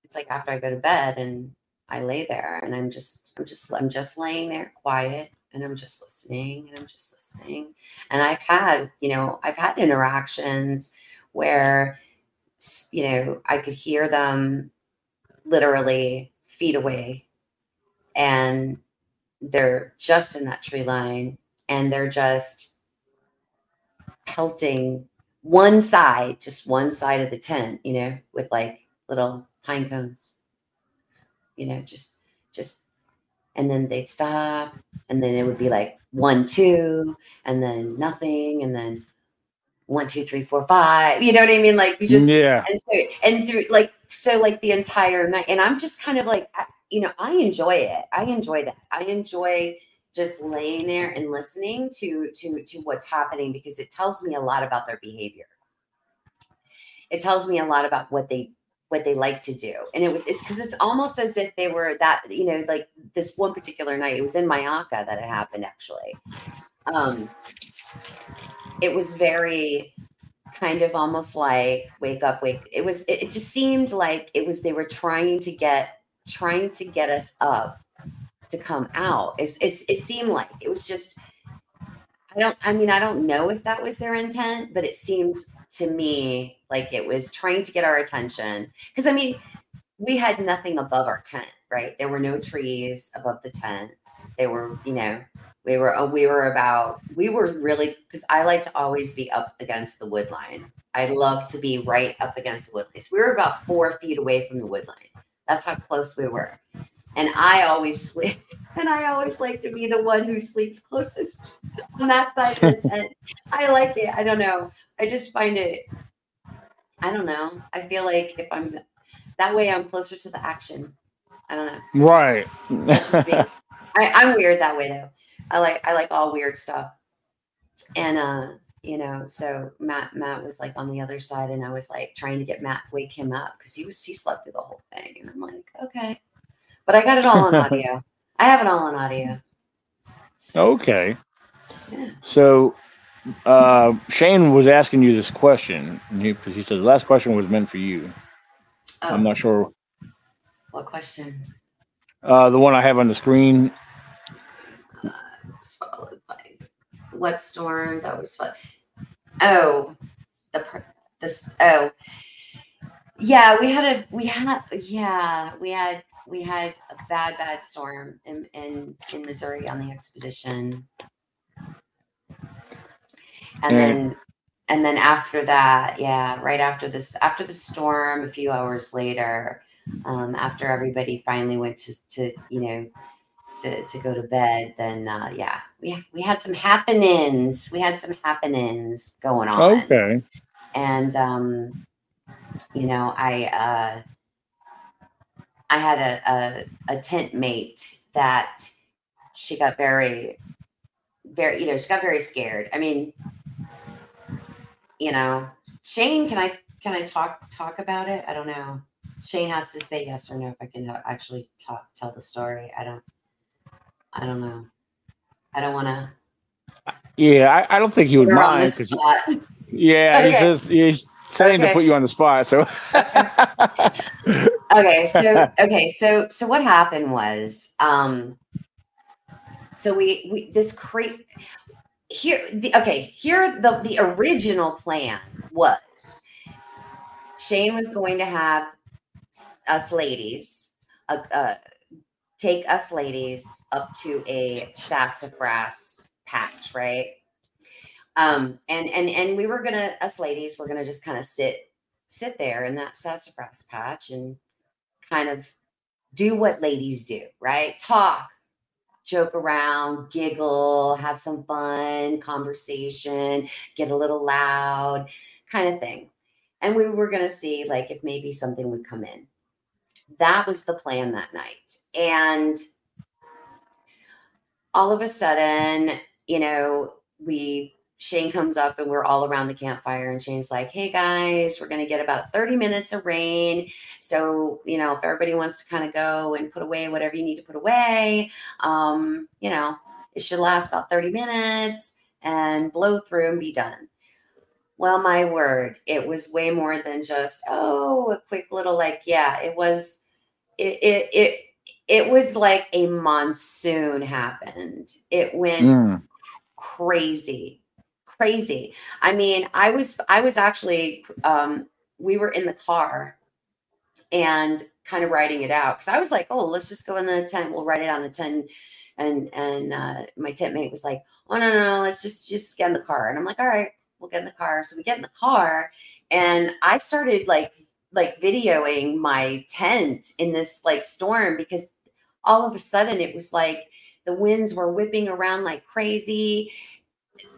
it's like after I go to bed and I lay there and I'm just I'm just I'm just laying there quiet and I'm just listening and I'm just listening. And I've had, you know, I've had interactions where you know I could hear them literally feet away. And they're just in that tree line and they're just pelting one side, just one side of the tent, you know, with like little pine cones, you know, just, just, and then they'd stop and then it would be like one, two, and then nothing, and then one, two, three, four, five. You know what I mean? Like you just yeah. And so and through like so like the entire night, and I'm just kind of like you know I enjoy it. I enjoy that. I enjoy just laying there and listening to to to what's happening because it tells me a lot about their behavior. It tells me a lot about what they what they like to do, and it was it's because it's almost as if they were that you know like this one particular night. It was in Myakka that it happened actually. Um, it was very kind of almost like wake up wake it was it, it just seemed like it was they were trying to get trying to get us up to come out. It's, it's, it seemed like it was just i don't i mean i don't know if that was their intent but it seemed to me like it was trying to get our attention. Because i mean we had nothing above our tent right? There were no trees above the tent they were you know we were uh, we were about we were really because I like to always be up against the wood line. I love to be right up against the wood line. So we were about four feet away from the wood line. That's how close we were. And I always sleep, and I always like to be the one who sleeps closest on that side of the tent. I like it. I don't know. I just find it. I don't know. I feel like if I'm that way, I'm closer to the action. I don't know. Right. Just, I, I'm weird that way though. I like I like all weird stuff. And uh, you know, so Matt Matt was like on the other side, and I was like trying to get Matt wake him up because he was he slept through the whole thing, and I'm like, okay, but I got it all on audio. I have it all on audio. So, okay. Yeah. So uh, Shane was asking you this question. He, he said the last question was meant for you. Oh. I'm not sure. What question? Uh, the one I have on the screen was followed by what storm that was fun. Oh, the this oh. Yeah we had a we had yeah we had we had a bad bad storm in in, in Missouri on the expedition, and then and then after that, yeah, right after this after the storm, a few hours later, um, after everybody finally went to to you know to, to go to bed, then uh, yeah, we we had some happenings. We had some happenings going on. Okay. And um, you know, I uh, I had a, a a tent mate that she got very very you know she got very scared. I mean, you know, Shane, can I can I talk talk about it? I don't know. Shane has to say yes or no if I can actually talk tell the story. I don't. I don't know. I don't want to. Yeah, I, I, don't think you would mind. Yeah, okay. he's just he's saying okay. to put you on the spot. So. okay, so okay, so so what happened was, um, so we we this crate here. The, okay, here the the original plan was Shane was going to have us ladies, uh, uh, take us ladies up to a sassafras patch, right? Um, and and and we were gonna us ladies were gonna just kind of sit sit there in that sassafras patch and kind of do what ladies do, right? Talk, joke around, giggle, have some fun, conversation, get a little loud, kind of thing. And we were to see like if maybe something would come in that was the plan that night. And all of a sudden, you know, we Shane comes up and we're all around the campfire and Shane's like, "Hey guys, we're going to get about 30 minutes of rain. So, you know, if everybody wants to kind of go and put away whatever you need to put away, um, you know, it should last about 30 minutes and blow through and be done." Well, my word, it was way more than just, oh, a quick little like, yeah, it was it it it, it was like a monsoon happened. It went mm. crazy. Crazy. I mean, I was I was actually um we were in the car and kind of writing it out because I was like, oh, let's just go in the tent. We'll write it on the tent. And and uh, my tent mate was like, oh no, no, no, let's just just get in the car. And I'm like, all right, we'll get in the car. So we get in the car, and I started like like videoing my tent in this like storm because all of a sudden it was like the winds were whipping around like crazy.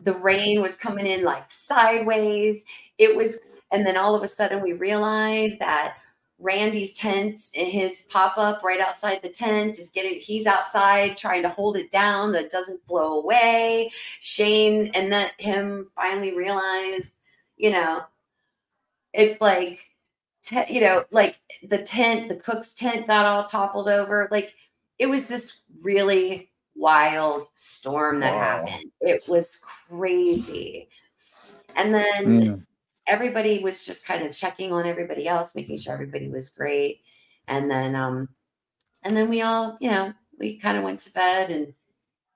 The rain was coming in like sideways. It was, and then all of a sudden we realized that Randy's tent and his pop up right outside the tent is getting, he's outside trying to hold it down that doesn't blow away. Shane and then him finally realized, you know, it's like, te- you know, like the tent, the cook's tent got all toppled over. Like it was this really wild storm that wow. happened. It was crazy. And then mm. everybody was just kind of checking on everybody else, making sure everybody was great. And then um and then we all, you know, we kind of went to bed and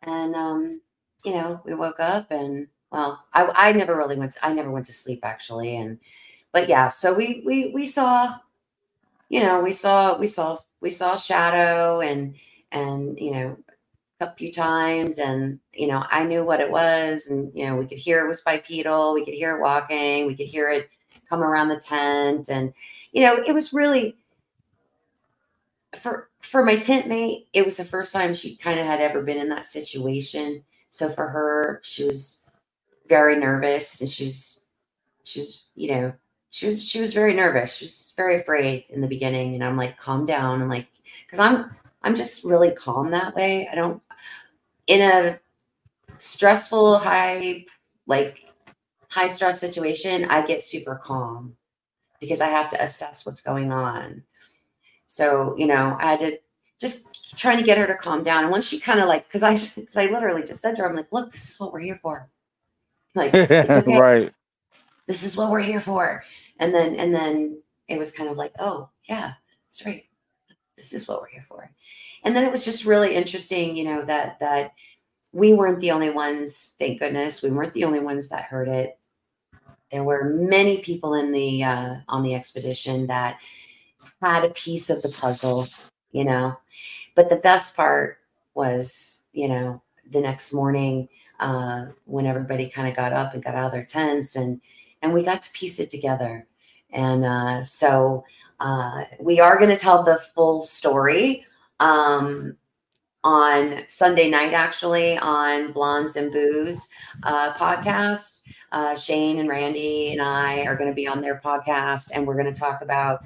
and um you know, we woke up and well, I I never really went to, I never went to sleep actually and but yeah, so we we we saw, you know, we saw we saw we saw shadow and and you know a few times and you know i knew what it was and you know we could hear it was bipedal we could hear it walking we could hear it come around the tent and you know it was really for for my tent mate it was the first time she kind of had ever been in that situation. So for her she was very nervous and she's she's you know she was she was very nervous. She was very afraid in the beginning, and I'm like, calm down. I'm like, because I'm I'm just really calm that way. I don't in a stressful, high like high stress situation, I get super calm because I have to assess what's going on. So you know, I had to just trying to get her to calm down. And once she kind of like, because I because I literally just said to her, I'm like, look, this is what we're here for. Like, it's okay. right this is what we're here for and then and then it was kind of like oh yeah that's right this is what we're here for and then it was just really interesting you know that that we weren't the only ones thank goodness we weren't the only ones that heard it there were many people in the uh, on the expedition that had a piece of the puzzle you know. But the best part was, you know, the next morning uh, when everybody kind of got up and got out of their tents and and we got to piece it together. And uh, so uh, we are going to tell the full story um, on Sunday night, actually, on Blondes and Booze uh, podcast. Uh, Shane and Randy and I are going to be on their podcast, and we're going to talk about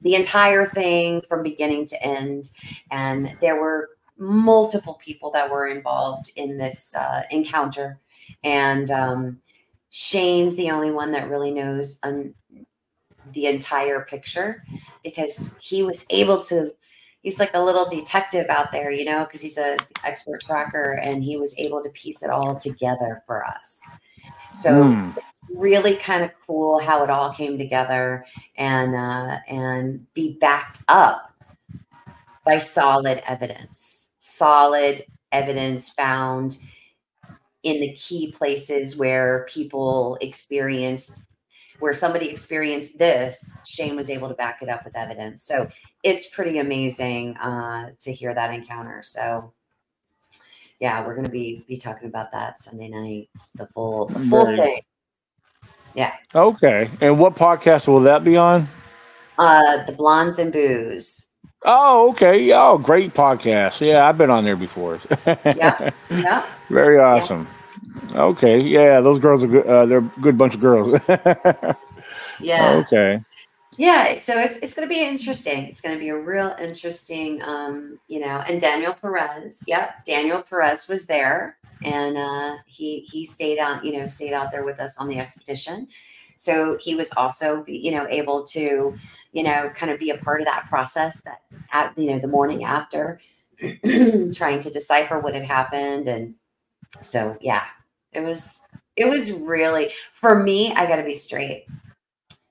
the entire thing from beginning to end. And there were multiple people that were involved in this uh, encounter. And um, Shane's the only one that really knows un- the entire picture because he was able to. He's like a little detective out there, you know, because he's an expert tracker and he was able to piece it all together for us. So mm. it's really kind of cool how it all came together and uh, and be backed up by solid evidence, solid evidence found in the key places where people experienced where somebody experienced this shane was able to back it up with evidence so it's pretty amazing uh, to hear that encounter so yeah we're going to be be talking about that sunday night the full the full Very, thing yeah okay and what podcast will that be on uh the blondes and booze Oh, okay. Oh, great podcast. Yeah, I've been on there before. yeah. Yeah. Very awesome. Yeah. Okay. Yeah, those girls are good. Uh, they're a good bunch of girls. yeah. Okay. Yeah, so it's, it's going to be interesting. It's going to be a real interesting, um, you know. And Daniel Perez, yep, Daniel Perez was there, and uh, he he stayed out, you know, stayed out there with us on the expedition. So he was also, you know, able to you know, kind of be a part of that process that at, you know, the morning after trying to decipher what had happened. And so, yeah, it was, it was really, for me, I got to be straight.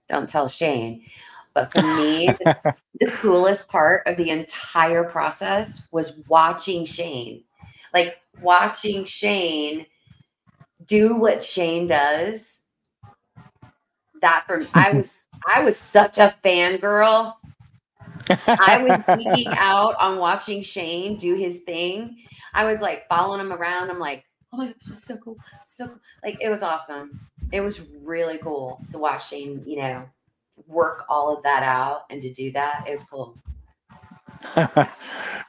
Don't tell Shane. But for me, the, the coolest part of the entire process was watching Shane, like watching Shane do what Shane does that for I was I was such a fangirl. I was geeking out on watching Shane do his thing. I was like following him around. I'm like, oh my gosh, this is so cool. So cool. like it was awesome. It was really cool to watch Shane, you know, work all of that out and to do that. It was cool.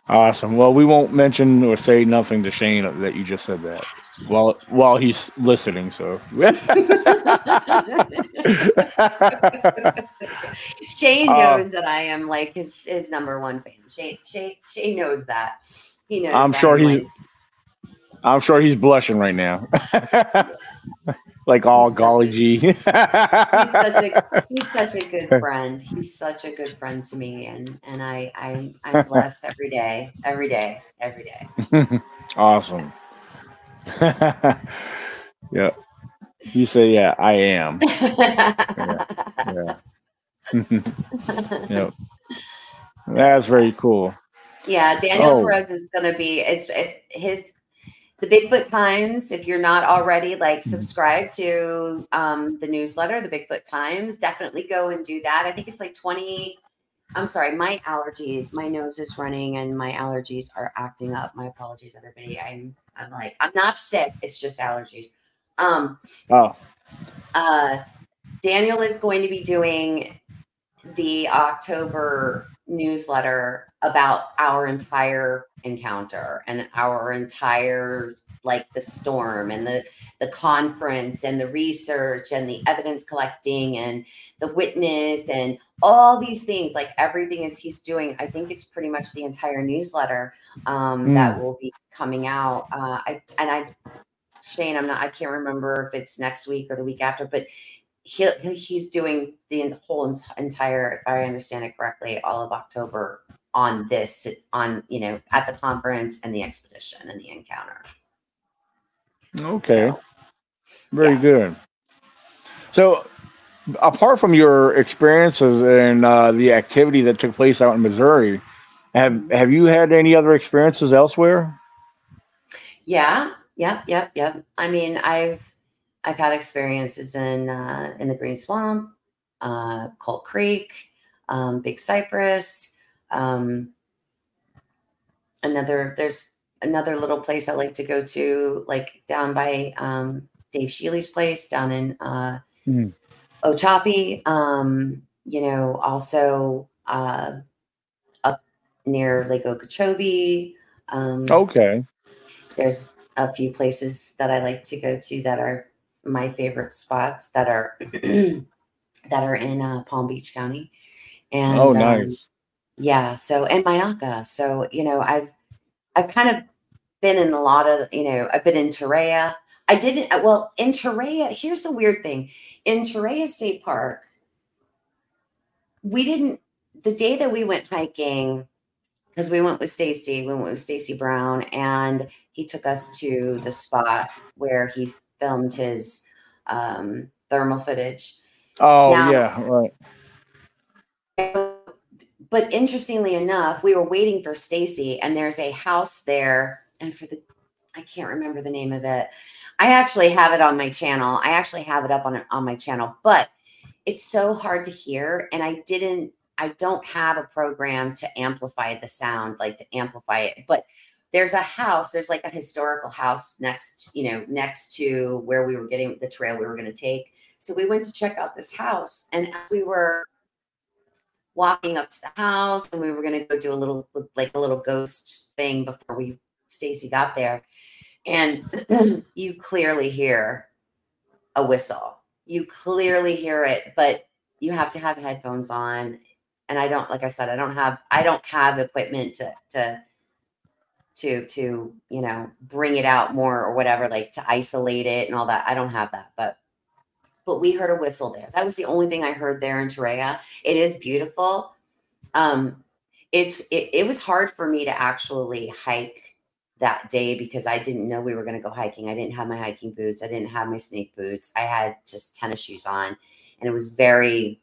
awesome. Well, we won't mention or say nothing to Shane that you just said that while while he's listening. So Shane uh, knows uh, that I am like his his number one fan. Shane Shane Shane knows that. He knows. I'm sure he's. Like, I'm sure he's blushing right now. like all golly gee. he's such a he's such a good friend. He's such a good friend to me, and and I I I'm blessed every day, every day, every day. awesome. yeah. You say, yeah, I am. yeah. yeah. yep. That's very cool. Yeah, Daniel oh. Perez is going to be is, his the Bigfoot Times. If you're not already like mm-hmm. subscribed to um, the newsletter, the Bigfoot Times, definitely go and do that. I think it's like twenty. I'm sorry, my allergies, my nose is running, and my allergies are acting up. My apologies, everybody. I'm I'm like, I'm not sick. It's just allergies. Um, oh. Uh, Daniel is going to be doing the October newsletter about our entire encounter and our entire like the storm and the the conference and the research and the evidence collecting and the witness and all these things like everything is he's doing i think it's pretty much the entire newsletter um, mm. that will be coming out uh, I, and i shane i'm not i can't remember if it's next week or the week after but he, he's doing the whole entire if i understand it correctly all of october on this on you know at the conference and the expedition and the encounter okay so, very yeah. good so apart from your experiences and uh, the activity that took place out in Missouri, have have you had any other experiences elsewhere? Yeah, yep, yep, yep. I mean, I've I've had experiences in uh, in the Green Swamp, uh, Colt Creek, um, Big Cypress, um, another there's another little place I like to go to, like down by um, Dave Shealy's place down in uh, mm. Um, you know, also uh, up near Lake Okeechobee. Um, okay. There's a few places that I like to go to that are my favorite spots that are that are in uh, Palm Beach County. And oh, um, nice. Yeah. So and Myakka. So you know, I've I've kind of been in a lot of you know I've been in Torreya. I didn't well in Torreya. Here's the weird thing in Torreya State Park. We didn't the day that we went hiking because we went with Stacy. We went with Stacy Brown, and he took us to the spot where he filmed his um, thermal footage. Oh now, yeah, right. But interestingly enough, we were waiting for Stacy, and there's a house there, and for the I can't remember the name of it. I actually have it on my channel. I actually have it up on on my channel, but it's so hard to hear, and I didn't. I don't have a program to amplify the sound, like to amplify it, but there's a house there's like a historical house next you know next to where we were getting the trail we were going to take so we went to check out this house and as we were walking up to the house and we were going to go do a little like a little ghost thing before we stacy got there. And you clearly hear a whistle. You clearly hear it but you have to have headphones on. And i don't like i said i don't have i don't have equipment to to to to you know bring it out more or whatever like to isolate it and all that. I don't have that but but we heard a whistle there that was the only thing i heard there in Torreya. it is beautiful um it's it, it was hard for me to actually hike that day because i didn't know we were going to go hiking i didn't have my hiking boots i didn't have my snake boots i had just tennis shoes on and it was very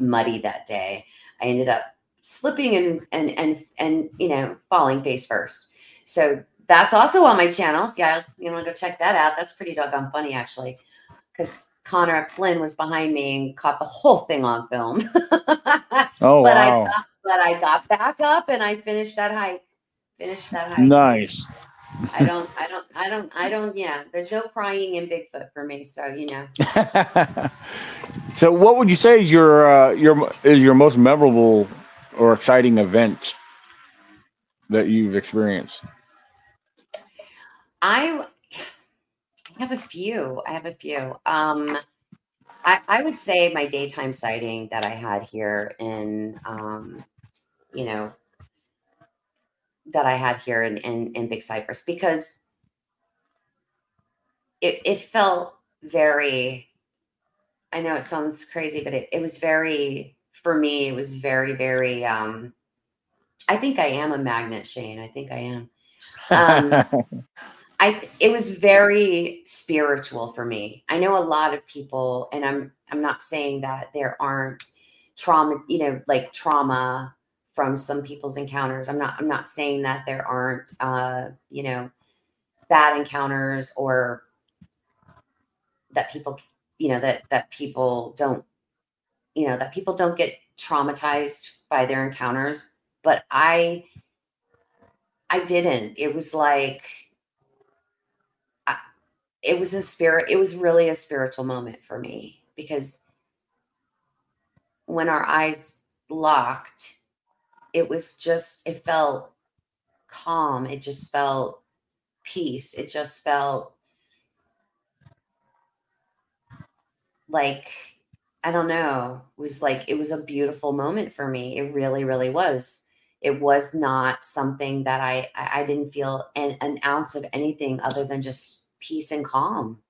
muddy that day i ended up slipping and and and and you know falling face first. So that's also on my channel. Yeah, you want to go check that out. That's pretty doggone funny actually, because Connor Flynn was behind me and caught the whole thing on film. oh but wow! I got, but I got back up and I finished that hike. Finished that hike. Nice. I don't, I don't, I don't, I don't. Yeah, there's no crying in Bigfoot for me. So you know. so, what would you say is your uh, your is your most memorable or exciting event that you've experienced? I have a few. I have a few. Um, I, I would say my daytime sighting that I had here in, um, you know, that I had here in, in, in Big Cypress because it, it felt very, I know it sounds crazy, but it, it was very for me, it was very, very, um, I think I am a magnet, Shane. I think I am. Um, I, it was very spiritual for me. I know a lot of people, and I'm, I'm not saying that there aren't trauma, you know, like trauma from some people's encounters. I'm not, I'm not saying that there aren't, uh, you know, bad encounters or that people, you know, that, that people don't you know that people don't get traumatized by their encounters but i i didn't it was like it was a spirit it was really a spiritual moment for me because when our eyes locked it was just it felt calm it just felt peace it just felt like I don't know, was like it was a beautiful moment for me. It really, really was. It was not something that I I didn't feel an, an ounce of anything other than just peace and calm.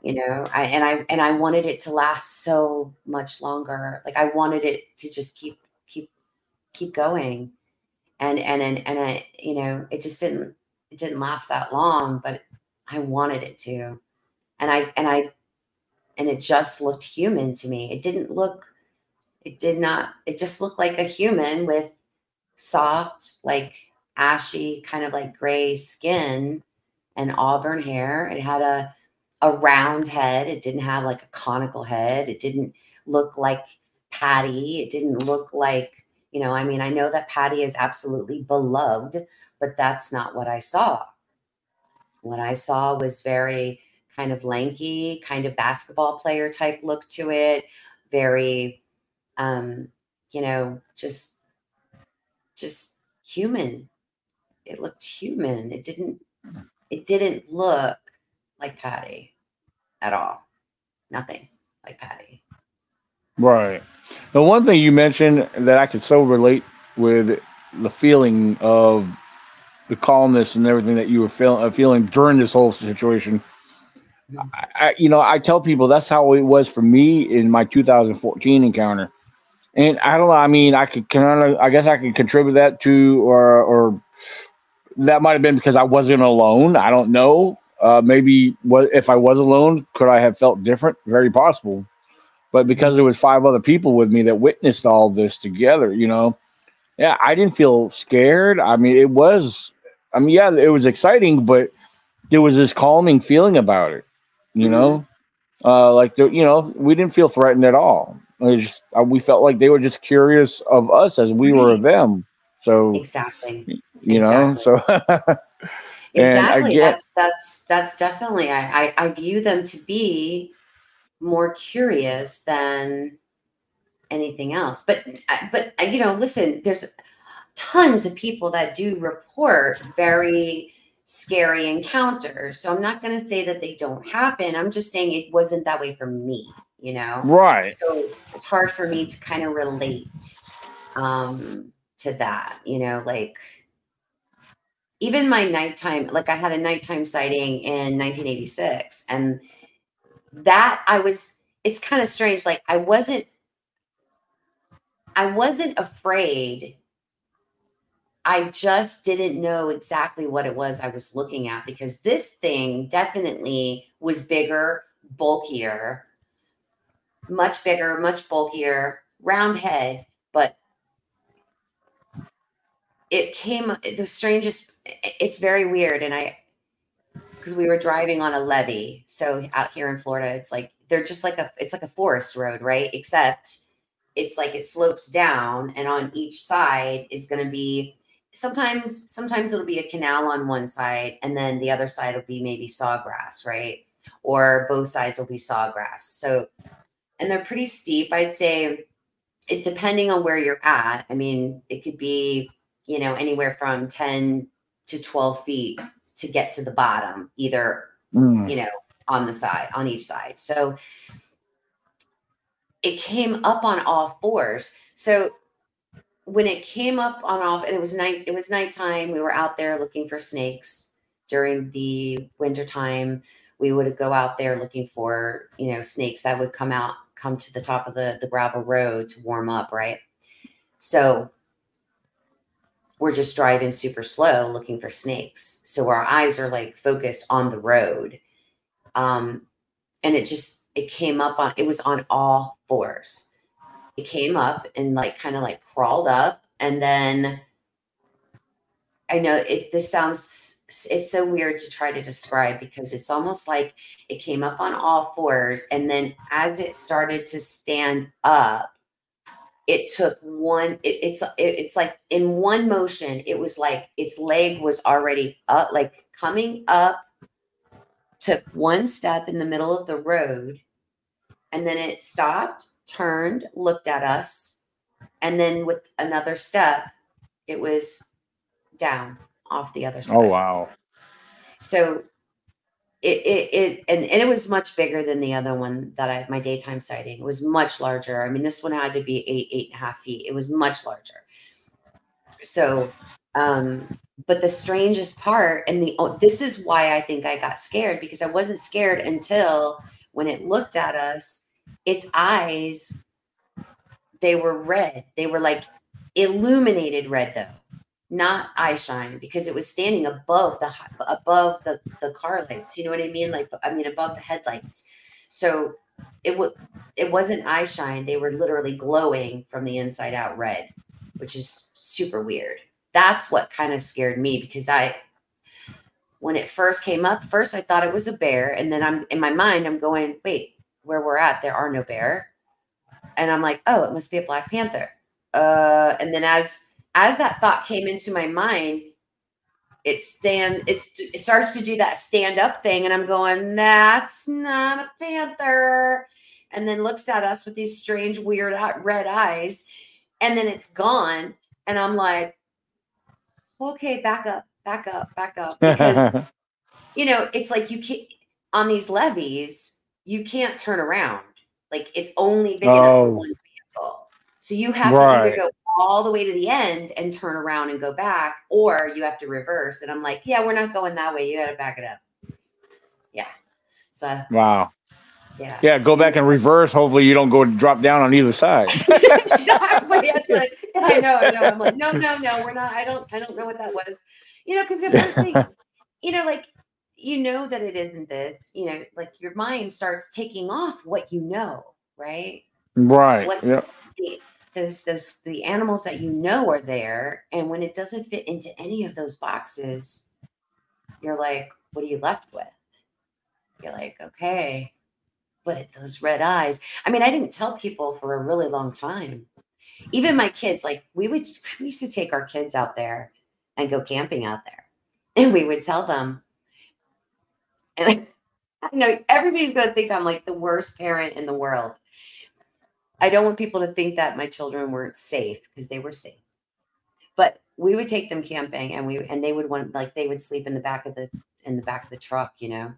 You know, I and I and I wanted it to last so much longer. Like I wanted it to just keep keep keep going. And and and and I, you know, it just didn't it didn't last that long, but I wanted it to. And I and I and it just looked human to me. It didn't look, it did not, it just looked like a human with soft, like ashy, kind of like gray skin and auburn hair. It had a, a round head. It didn't have like a conical head. It didn't look like Patty. It didn't look like, You know, I mean, I know that Patty is absolutely beloved, but that's not what I saw. What I saw was very kind of lanky, kind of basketball player type look to it, very um, you know, just just human. It looked human. It didn't it didn't look like Patty at all. Nothing like Patty. Right. The one thing you mentioned that I could so relate with the feeling of the calmness and everything that you were feel, uh, feeling during this whole situation. Mm-hmm. I, you know, I tell people that's how it was for me in my 2014 encounter. And I don't know. I mean, I could kind of, I guess I could contribute that to, or, or that might have been because I wasn't alone. I don't know. Uh, maybe what if I was alone, could I have felt different? Very possible. But because there was five other people with me that witnessed all this together, you know, yeah, I didn't feel scared. I mean, it was, I mean, yeah, it was exciting, but there was this calming feeling about it, you mm-hmm. know, uh, like the, you know, we didn't feel threatened at all. It just uh, we felt like they were just curious of us as we right. were of them. So exactly, you exactly. know, so exactly. Get, that's that's that's definitely. I, I I view them to be more curious than anything else. But but uh, you know, listen, there's tons of people that do report very scary encounters. So I'm not going to say that they don't happen. I'm just saying it wasn't that way for me you know? Right. So it's hard for me to kind of relate um, to that, you know, like even my nighttime, like I had a nighttime sighting in 1986 and that I was, it's kind of strange. Like I wasn't, I wasn't afraid. I just didn't know exactly what it was I was looking at because this thing definitely was bigger, bulkier, much bigger, much bulkier, round head, but it came the strangest it's very weird and I because we were driving on a levee. So out here in Florida, it's like they're just like a it's like a forest road, right? Except it's like it slopes down and on each side is going to be sometimes sometimes it'll be a canal on one side and then the other side will be maybe sawgrass, right? Or both sides will be sawgrass. So and they're pretty steep. I'd say it depending on where you're at. I mean, it could be, you know, anywhere from 10 to 12 feet to get to the bottom, either, mm. you know, on the side, on each side. So it came up on all fours. So when it came up on off, and it was night, it was nighttime. We were out there looking for snakes during the winter time. We would go out there looking for, you know, snakes that would come out come to the top of the, the gravel road to warm up, right? So we're just driving super slow looking for snakes. So our eyes are like focused on the road. Um, and it just it came up on it was on all fours. It came up and like kind of like crawled up and then I know it this sounds it's so weird to try to describe because it's almost like it came up on all fours and then as it started to stand up it took one it, it's it, it's like in one motion it was like its leg was already up like coming up took one step in the middle of the road and then it stopped turned looked at us and then with another step it was down off the other oh, side. Oh wow! So it it, it and, and it was much bigger than the other one that I my daytime sighting. It was much larger. I mean, this one had to be eight eight and a half feet. It was much larger. So, um, but the strangest part, and the oh, this is why I think I got scared because I wasn't scared until when it looked at us. Its eyes, they were red. They were like illuminated red, though not eye shine because it was standing above the above the the car lights you know what i mean? Like i mean above the headlights. So it would it wasn't eye shine. They were literally glowing from the inside out red which is super weird. That's what kind of scared me because i when it first came up first i thought it was a bear and then i'm in my mind i'm going wait where we're at there are no bear. And i'm like oh it must be a black panther. Uh, and then as as that thought came into my mind, it stands, it's, it starts to do that stand up thing. And I'm going, that's not a panther. And then looks at us with these strange, weird red eyes. And then it's gone. And I'm like, okay, back up, back up, back up. Because, you know, it's like you can't, on these levees, you can't turn around. Like it's only big oh. enough for oh. one vehicle. So you have right. to either go all the way to the end and turn around and go back, or you have to reverse. And I'm like, yeah, we're not going that way. You got to back it up. Yeah. So, wow. Yeah. Yeah. Go back and reverse. Hopefully, you don't go drop down on either side. exactly. That's like, I know. I know. I'm like, no, no, no. We're not. I don't. I don't know what that was. You know, because eventually, you know, like you know that it isn't this. You know, like your mind starts taking off what you know, right? Right. What, yep. The, those those the animals that you know are there and when it doesn't fit into any of those boxes you're like what are you left with? You're like okay. But those red eyes i mean i didn't tell people for a really long time. Even my kids like we would we used to take our kids out there and go camping out there and we would tell them. And I know everybody's going to think I'm like the worst parent in the world. I don't want people to think that my children weren't safe because they were safe. But we would take them camping and we and they would want like they would sleep in the back of the in the back of the truck, you know,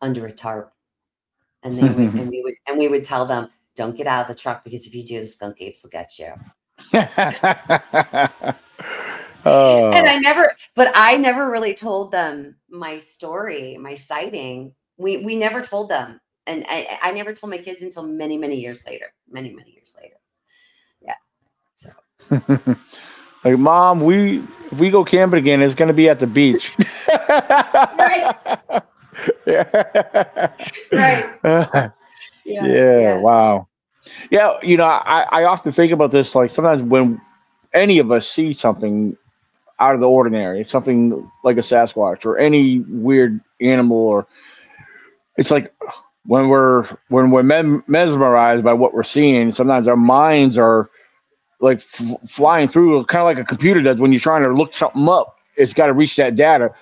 under a tarp. And they would and we would and we would tell them, don't get out of the truck because if you do, the skunk apes will get you. oh. And I never, but I never really told them my story, my sighting. We we never told them and I, I never told my kids until many many years later many many years later. Yeah so. Like mom we if we go camping again it's going to be at the beach. Right. Yeah right. Yeah, yeah, yeah. wow. Yeah you know I, I often think about this like sometimes when any of us see something out of the ordinary something like a sasquatch or any weird animal or it's like when we're when we're mesmerized by what we're seeing, sometimes our minds are like f- flying through, kind of like a computer does when you're trying to look something up. It's got to reach that data.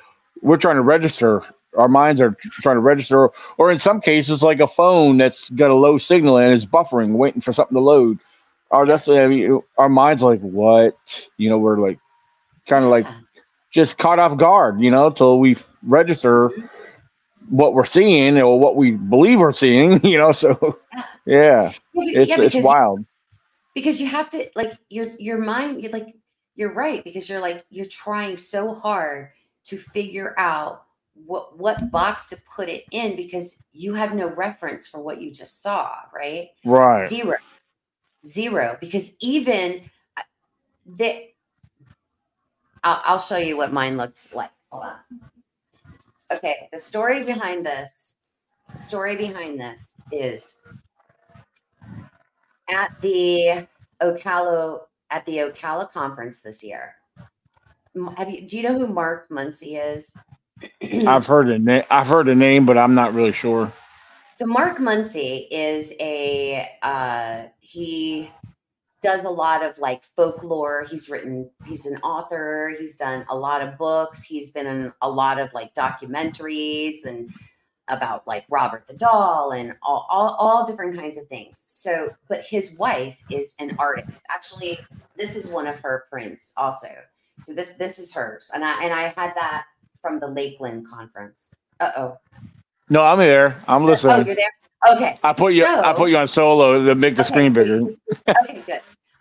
We're trying to register. Our minds are trying to register, or in some cases, like a phone that's got a low signal and is buffering, waiting for something to load. Or that's I mean, our minds like what you know. We're like kind of like just caught off guard, you know, till we register mm-hmm what we're seeing or what we believe we're seeing, you know. So yeah, yeah it's yeah, it's wild. You, because you have to like your your mind, you're like you're right, because you're like you're trying so hard to figure out what what box to put it in because you have no reference for what you just saw, right? Right. Zero. Zero. Because even uh, the I'll, I'll show you what mine looks like. Hold on. Okay, the story behind this, story behind this is at the Ocala at the Ocala conference this year. Have you do you know who Mark Muncy is? I've heard a name. I've heard a name, but I'm not really sure. So Mark Muncy is a uh, he does a lot of like folklore. He's written, he's an author, he's done a lot of books, he's been in a lot of like documentaries and about like Robert the doll and all, all, all different kinds of things. So, but his wife is an artist. Actually, this is one of her prints also. So this this is hers. And I and I had that from the Lakeland conference. Uh-oh. No, I'm here. I'm listening. Oh, you're there? Okay. I put you so, I put you on solo to make the okay, screen bigger. okay, good.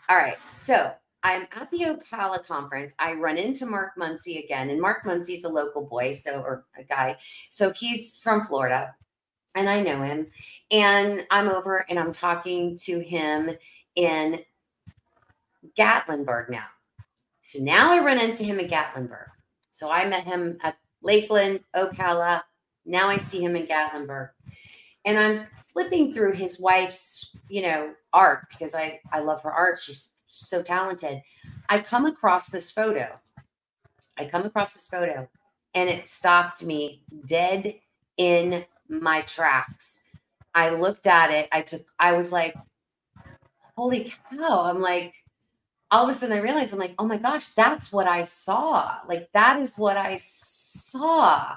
All right. So I'm at the Ocala conference. I run into Mark Muncy again, and Mark Muncy's a local boy, so or a guy. So he's from Florida, and I know him. And I'm over and I'm talking to him in Gatlinburg now. So now I run into him in Gatlinburg. So I met him at Lakeland, Ocala. Now I see him in Gatlinburg and I'm flipping through his wife's, you know, art because I I love her art. She's so talented. I come across this photo. I come across this photo and it stopped me dead in my tracks. I looked at it. I took I was like, "Holy cow." I'm like, all of a sudden I realized I'm like, oh my gosh, that's what I saw. Like that is what I saw.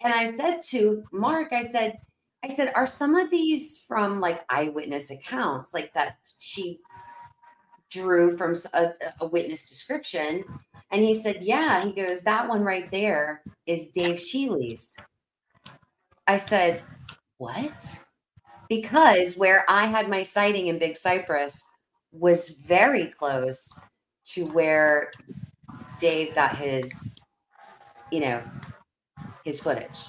And I said to Mark, I said, I said, are some of these from like eyewitness accounts, like that she drew from a, a witness description? And he said, yeah. He goes, that one right there is Dave Shealy's. I said, what? Because where I had my sighting in Big Cypress was very close to where Dave got his, you know, his footage.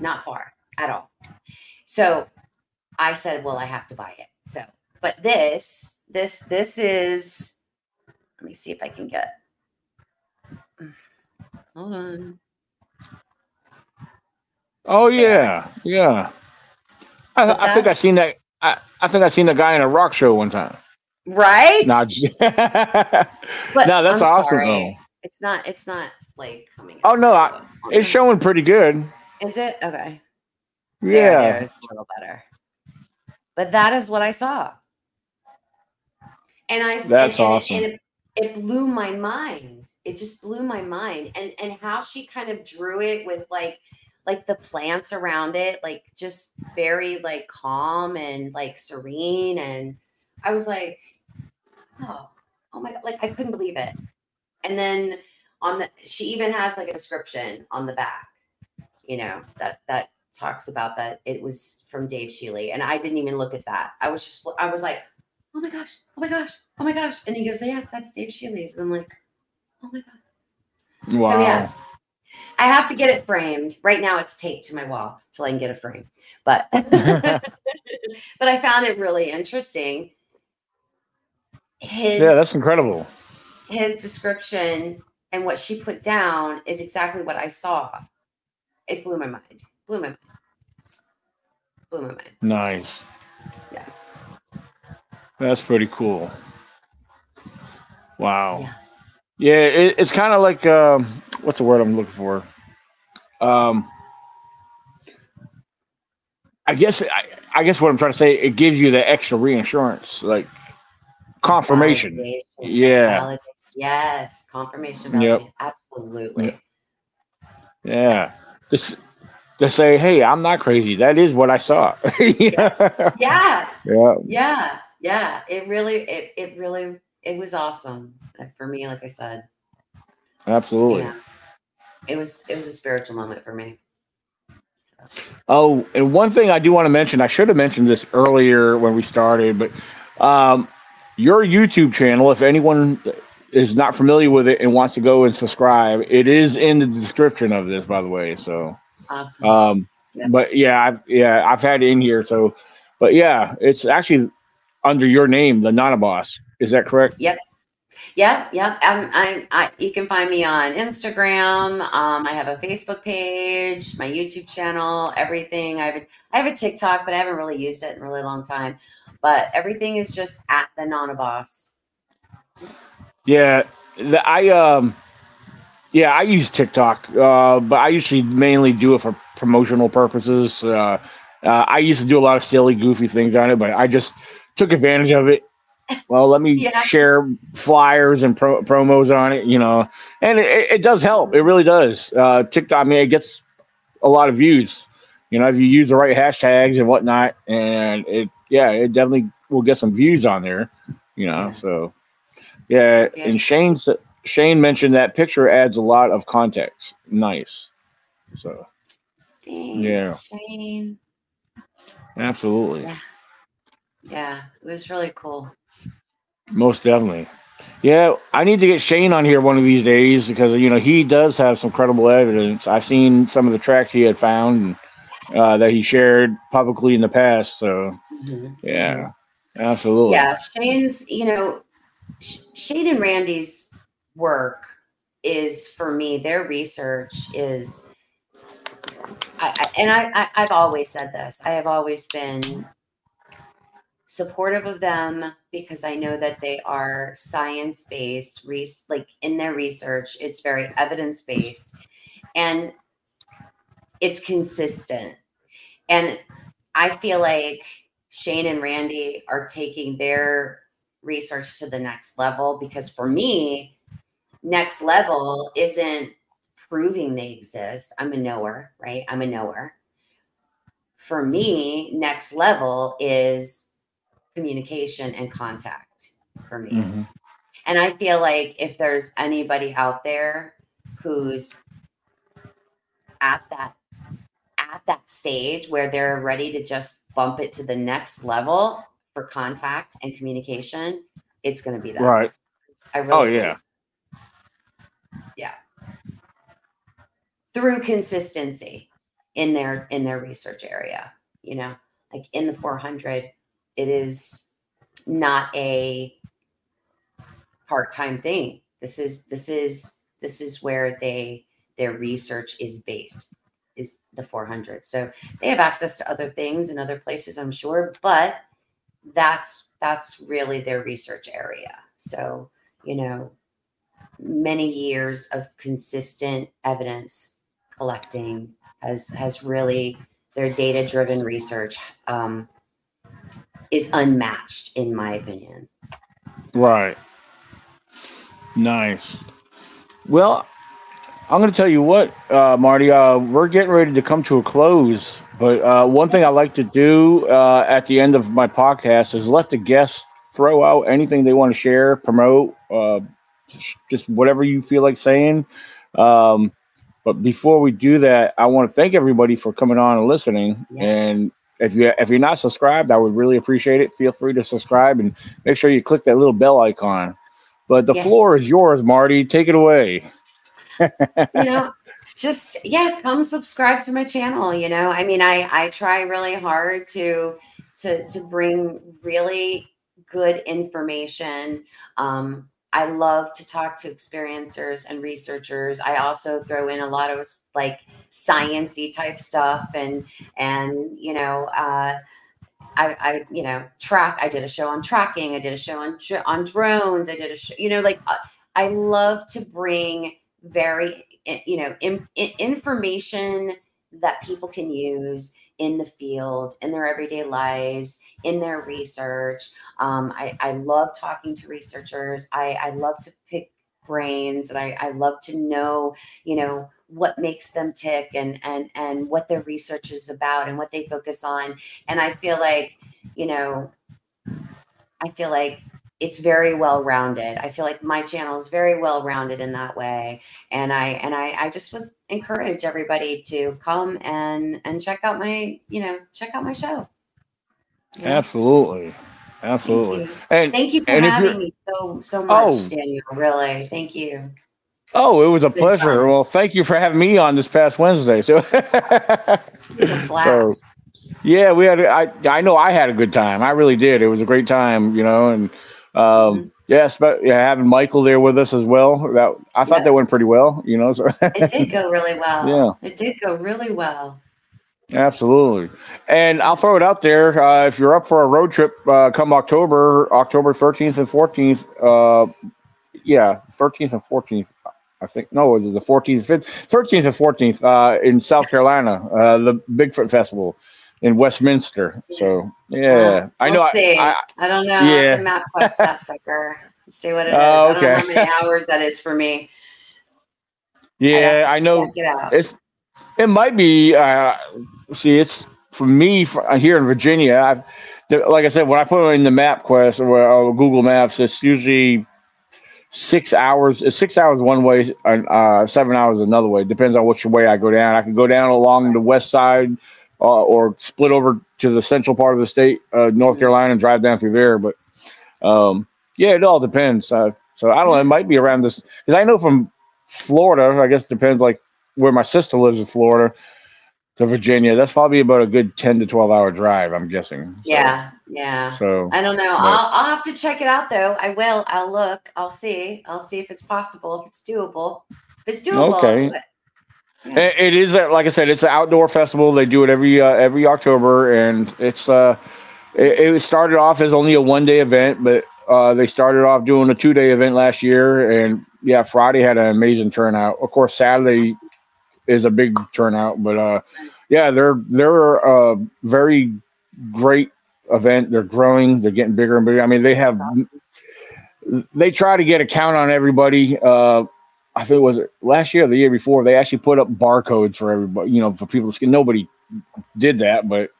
Not far at all. So I said, well, I have to buy it. So, but this, this, this is, let me see if I can get, hold on. Oh yeah, yeah. I, I think I seen that. I, I think I seen the guy in a rock show one time. Right? Nah, but no, that's I'm awesome sorry. though. It's not. It's not like coming. Oh no, I, it's showing pretty good. Is it okay? Yeah, there is a little better. But that is what I saw, and I That's and awesome. And it, it blew my mind. It just blew my mind, and and how she kind of drew it with like like the plants around it, like just very like calm and like serene, and I was like, oh, oh my god, like I couldn't believe it. And then on the she even has like a description on the back, you know, that that talks about that it was from Dave Shealy. And I didn't even look at that. I was just I was like, oh my gosh, oh my gosh, oh my gosh. And he goes, Yeah, that's Dave Shealy's. And I'm like, oh my god. wow. yeah. I have to get it framed. Right now it's taped to my wall till I can get a frame. But but I found it really interesting. His yeah, that's incredible. his description and what she put down is exactly what I saw. It blew my mind. Blew my mind. Blew my mind. Nice. Yeah. That's pretty cool. Wow. Yeah. Yeah, it, it's kind of like um, what's the word I'm looking for? Um, I guess I, I guess what I'm trying to say it gives you the extra reinsurance, like confirmation. Validation, Yeah. validation. Yes. Confirmation. Yep. Validation. Absolutely. Yeah. Just to say, hey, I'm not crazy. That is what I saw. yeah. Yeah. Yeah. Yeah. Yeah. It really, it, it really, it was awesome for me. Like I said, Absolutely. yeah. It was, it was a spiritual moment for me. So, Oh, and one thing I do want to mention, I should have mentioned this earlier when we started, but um, your YouTube channel, if anyone is not familiar with it and wants to go and subscribe, it is in the description of this, by the way. So, awesome. um, Yeah. but yeah, I've, yeah, I've had it in here. So, but yeah, it's actually under your name, the Nonna Boss. Is that correct? Yep. Yep. Yep. I'm, I'm, I, you can find me on Instagram. Um, I have a Facebook page, my YouTube channel, everything. I have a, I have a TikTok, but I haven't really used it in a really long time. But everything is just at the Nonna Boss. Yeah, the, I um, yeah, I use TikTok, uh, but I usually mainly do it for promotional purposes. Uh, uh, I used to do a lot of silly, goofy things on it, but I just took advantage of it. Well, let me Yeah. share flyers and pro- promos on it, you know, and it, it does help. It really does. Uh, TikTok, I mean, it gets a lot of views. You know, if you use the right hashtags and whatnot, and it, yeah, it definitely will get some views on there. You know, Yeah. so yeah. Yeah. And Shane s- Shane mentioned that picture adds a lot of context. Nice. So Thanks, Yeah. Shane. absolutely, Yeah. Yeah, it was really cool. most definitely. Yeah, I need to get Shane on here one of these days because you know he does have some credible evidence. I've seen some of the tracks he had found and, uh, that he shared publicly in the past. So Mhm. yeah, absolutely. Yeah, Shane's, you know, Sh- Shane and Randy's work is for me, their research is, I, I and I, I, I've always said this. I have always been supportive of them because I know that they are science based, res- like in their research, it's very evidence based, and it's consistent. And I feel like Shane and Randy are taking their research to the next level because for me, next level isn't proving they exist. I'm a knower, right? I'm a knower. For me, next level is communication and contact for me. Mm-hmm. And I feel like if there's anybody out there who's at that at that stage where they're ready to just bump it to the next level for contact and communication, it's going to be that. Right. Really oh yeah. Yeah. Through consistency in their in their research area, you know, like in the 400, it is not a part-time thing. This is this is this is where they their research is based is the 400. So they have access to other things and other places, I'm sure, but that's that's really their research area. So, you know, many years of consistent evidence collecting has has really their data driven research um, is unmatched in my opinion. Right. Nice. Well, I'm going to tell you what, uh, Marti. Uh, we're getting ready to come to a close, but uh, one thing I like to do uh, at the end of my podcast is let the guests throw out anything they want to share, promote, just whatever you feel like saying. Um, but before we do that, I want to thank everybody for coming on and listening. Yes. And if you if you're not subscribed, I would really appreciate it. Feel free to subscribe and make sure you click that little bell icon. But the yes. floor is yours, Marti. Take it away you know, just yeah, come subscribe to my channel. You know, I mean, I I try really hard to to to bring really good information. Um, I love to talk to experiencers and researchers. I also throw in a lot of like sciency type stuff and and you know uh, I, I you know track. I did a show on tracking. I did a show on on drones. I did a show. You know, like uh, I love to bring very eh, you know in, in information that people can use in the field in their everyday lives in their research. Um, I, I love talking to researchers. I, I love to pick brains and I, I love to know you know what makes them tick and and and what their research is about and what they focus on. And i feel like you know i feel like it's very well rounded. I feel like my channel is very well rounded in that way. And I and I, I just would encourage everybody to come and and check out my, you know, check out my show. Yeah. Absolutely. Absolutely. Thank and thank you for having me so so oh. much, oh, Daniel. Really. Thank you. Oh, it was a pleasure. Well, thank you for having me on this past Wednesday. So, so yeah, we had. I I know I had a good time. I really did. It was a great time, you know, and um, mm-hmm. Yes, but yeah, having Michael there with us as well. That I thought yeah. that went pretty well. You know, so it did go really well. Yeah, it did go really well. Absolutely, and I'll throw it out there. Uh, if you're up for a road trip, uh, come October, October 13th and 14th. Uh, yeah, 13th and 14th. I think no, it was the 14th, 13th and 14th uh, in South Carolina, uh, the Bigfoot Festival in Westminster. So yeah, well, I know. We'll see. I, I, don't know. Yeah, I MapQuest that sucker. See what it is. Uh, okay. I don't know how many hours that is for me. Yeah, I know. It it's it might be. Uh, see, it's for me for, uh, here in Virginia. I've, like I said, when I put it in the MapQuest or, or Google Maps, it's usually six hours. It's six hours one way and uh, seven hours another way. Depends on which way I go down. I can go down along the west side uh, or split over to the central part of the state, uh, North Carolina, and drive down through there. But um, yeah, it all depends. Uh, so I don't know. It might be around this because I know from Florida. I guess it depends like where my sister lives in Florida to Virginia. That's probably about a good ten to twelve hour drive. I'm guessing. So, yeah, yeah. So I don't know. But, I'll I'll have to check it out though. I will. I'll look. I'll see. I'll see if it's possible. If it's doable. If it's doable, okay. It is like I said, it's an outdoor festival. They do it every uh, every October, and it's uh, it, it, started off as only a one day event, but uh, they started off doing a two day event last year, and yeah, Friday had an amazing turnout. Of course, Saturday is a big turnout, but uh, yeah, they're they're a very great event. They're growing. They're getting bigger and bigger. I mean, they have they try to get a count on everybody. Uh, I think it was last year or the year before. They actually put up barcodes for everybody, you know, for people to scan. Nobody did that, but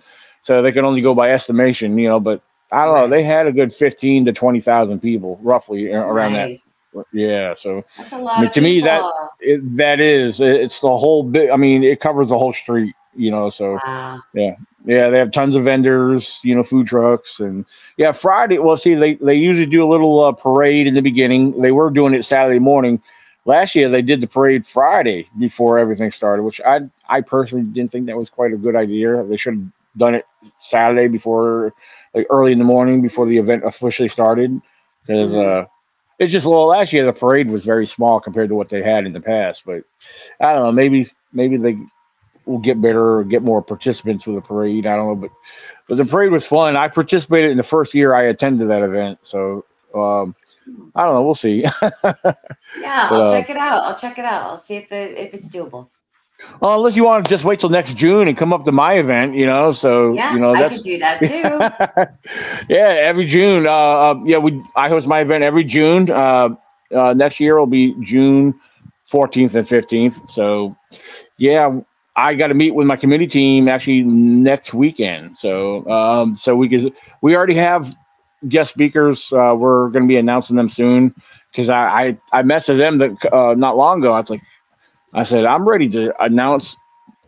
so they can only go by estimation, you know. But I don't know. They had a good fifteen to twenty thousand people, roughly around Nice. that. Yeah. So That's a lot. I mean, of to me, that- it, that is it's the whole bit. I mean, it covers the whole street, you know. So Wow. yeah, they have tons of vendors, you know, food trucks, and yeah, Friday. Well, see, they they usually do a little uh, parade in the beginning. They were doing it Saturday morning. Last year, they did the parade Friday before everything started, which I I personally didn't think that was quite a good idea. They should have done it Saturday before, like early in the morning before the event officially started, because Mhm. uh, it's just well, last year the parade was very small compared to what they had in the past. But I don't know, maybe maybe they will get better or get more participants with the parade. I don't know, but but the parade was fun. I participated in the first year I attended that event, so um, I don't know. We'll see. Yeah, I'll Uh, check it out. I'll check it out. I'll see if it if it's doable. well, unless you want to just wait till next June and come up to my event, you know. So Yeah, you know I that's could do that too. yeah, every June. Uh, uh, yeah, we I host my event every June. Uh, uh, next year will be June 14th and 15th. So, yeah, I got to meet with my committee team actually next weekend. So, um, so we could we already have guest speakers. Uh, we're going to be announcing them soon because I, I I messaged them that uh, not long ago. I was like, I said I'm ready to announce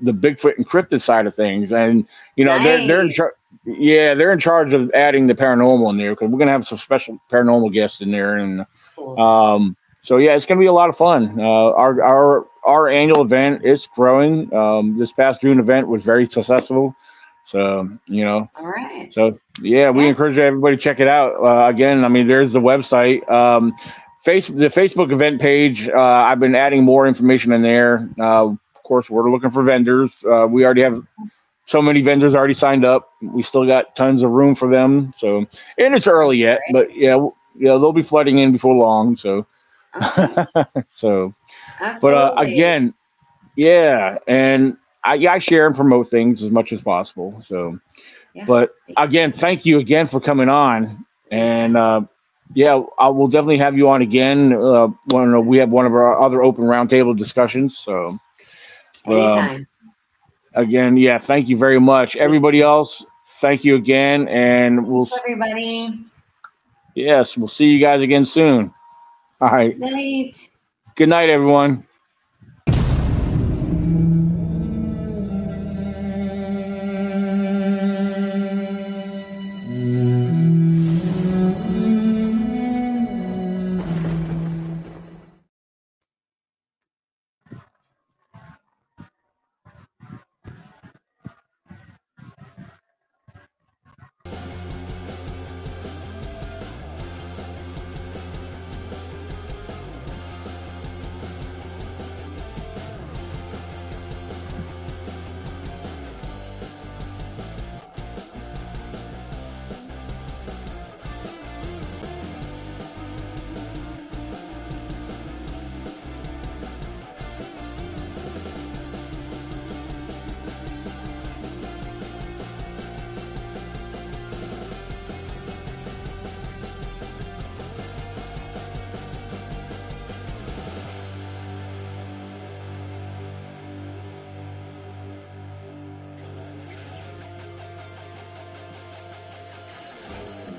the Bigfoot encrypted side of things, and you know they're they're in Nice. charge. Yeah, they're in charge of adding the paranormal in there because we're gonna have some special paranormal guests in there, and Cool. um, so yeah, it's gonna be a lot of fun. Uh, our our our annual event is growing. Um, this past June event was very successful, so you know, All right. so yeah, we Yeah. encourage everybody to check it out. Uh, again, I mean, there's the website, um, face the Facebook event page. Uh, I've been adding more information in there. Uh, of course, we're looking for vendors. Uh, we already have so many vendors already signed up. We still got tons of room for them. So, and it's early yet, but yeah, yeah, they'll be flooding in before long. So, Okay. so, but Absolutely. uh, again, yeah, and I, yeah, I share and promote things as much as possible. So, Yeah. but again, thank you again for coming on, and uh, yeah, I will definitely have you on again uh, when we have one of our other open roundtable discussions. So, um, anytime. again, yeah, thank you very much, everybody else. Thank you again, and we'll Thanks, everybody. yes, we'll see you guys again soon. All right, Night. good night, everyone.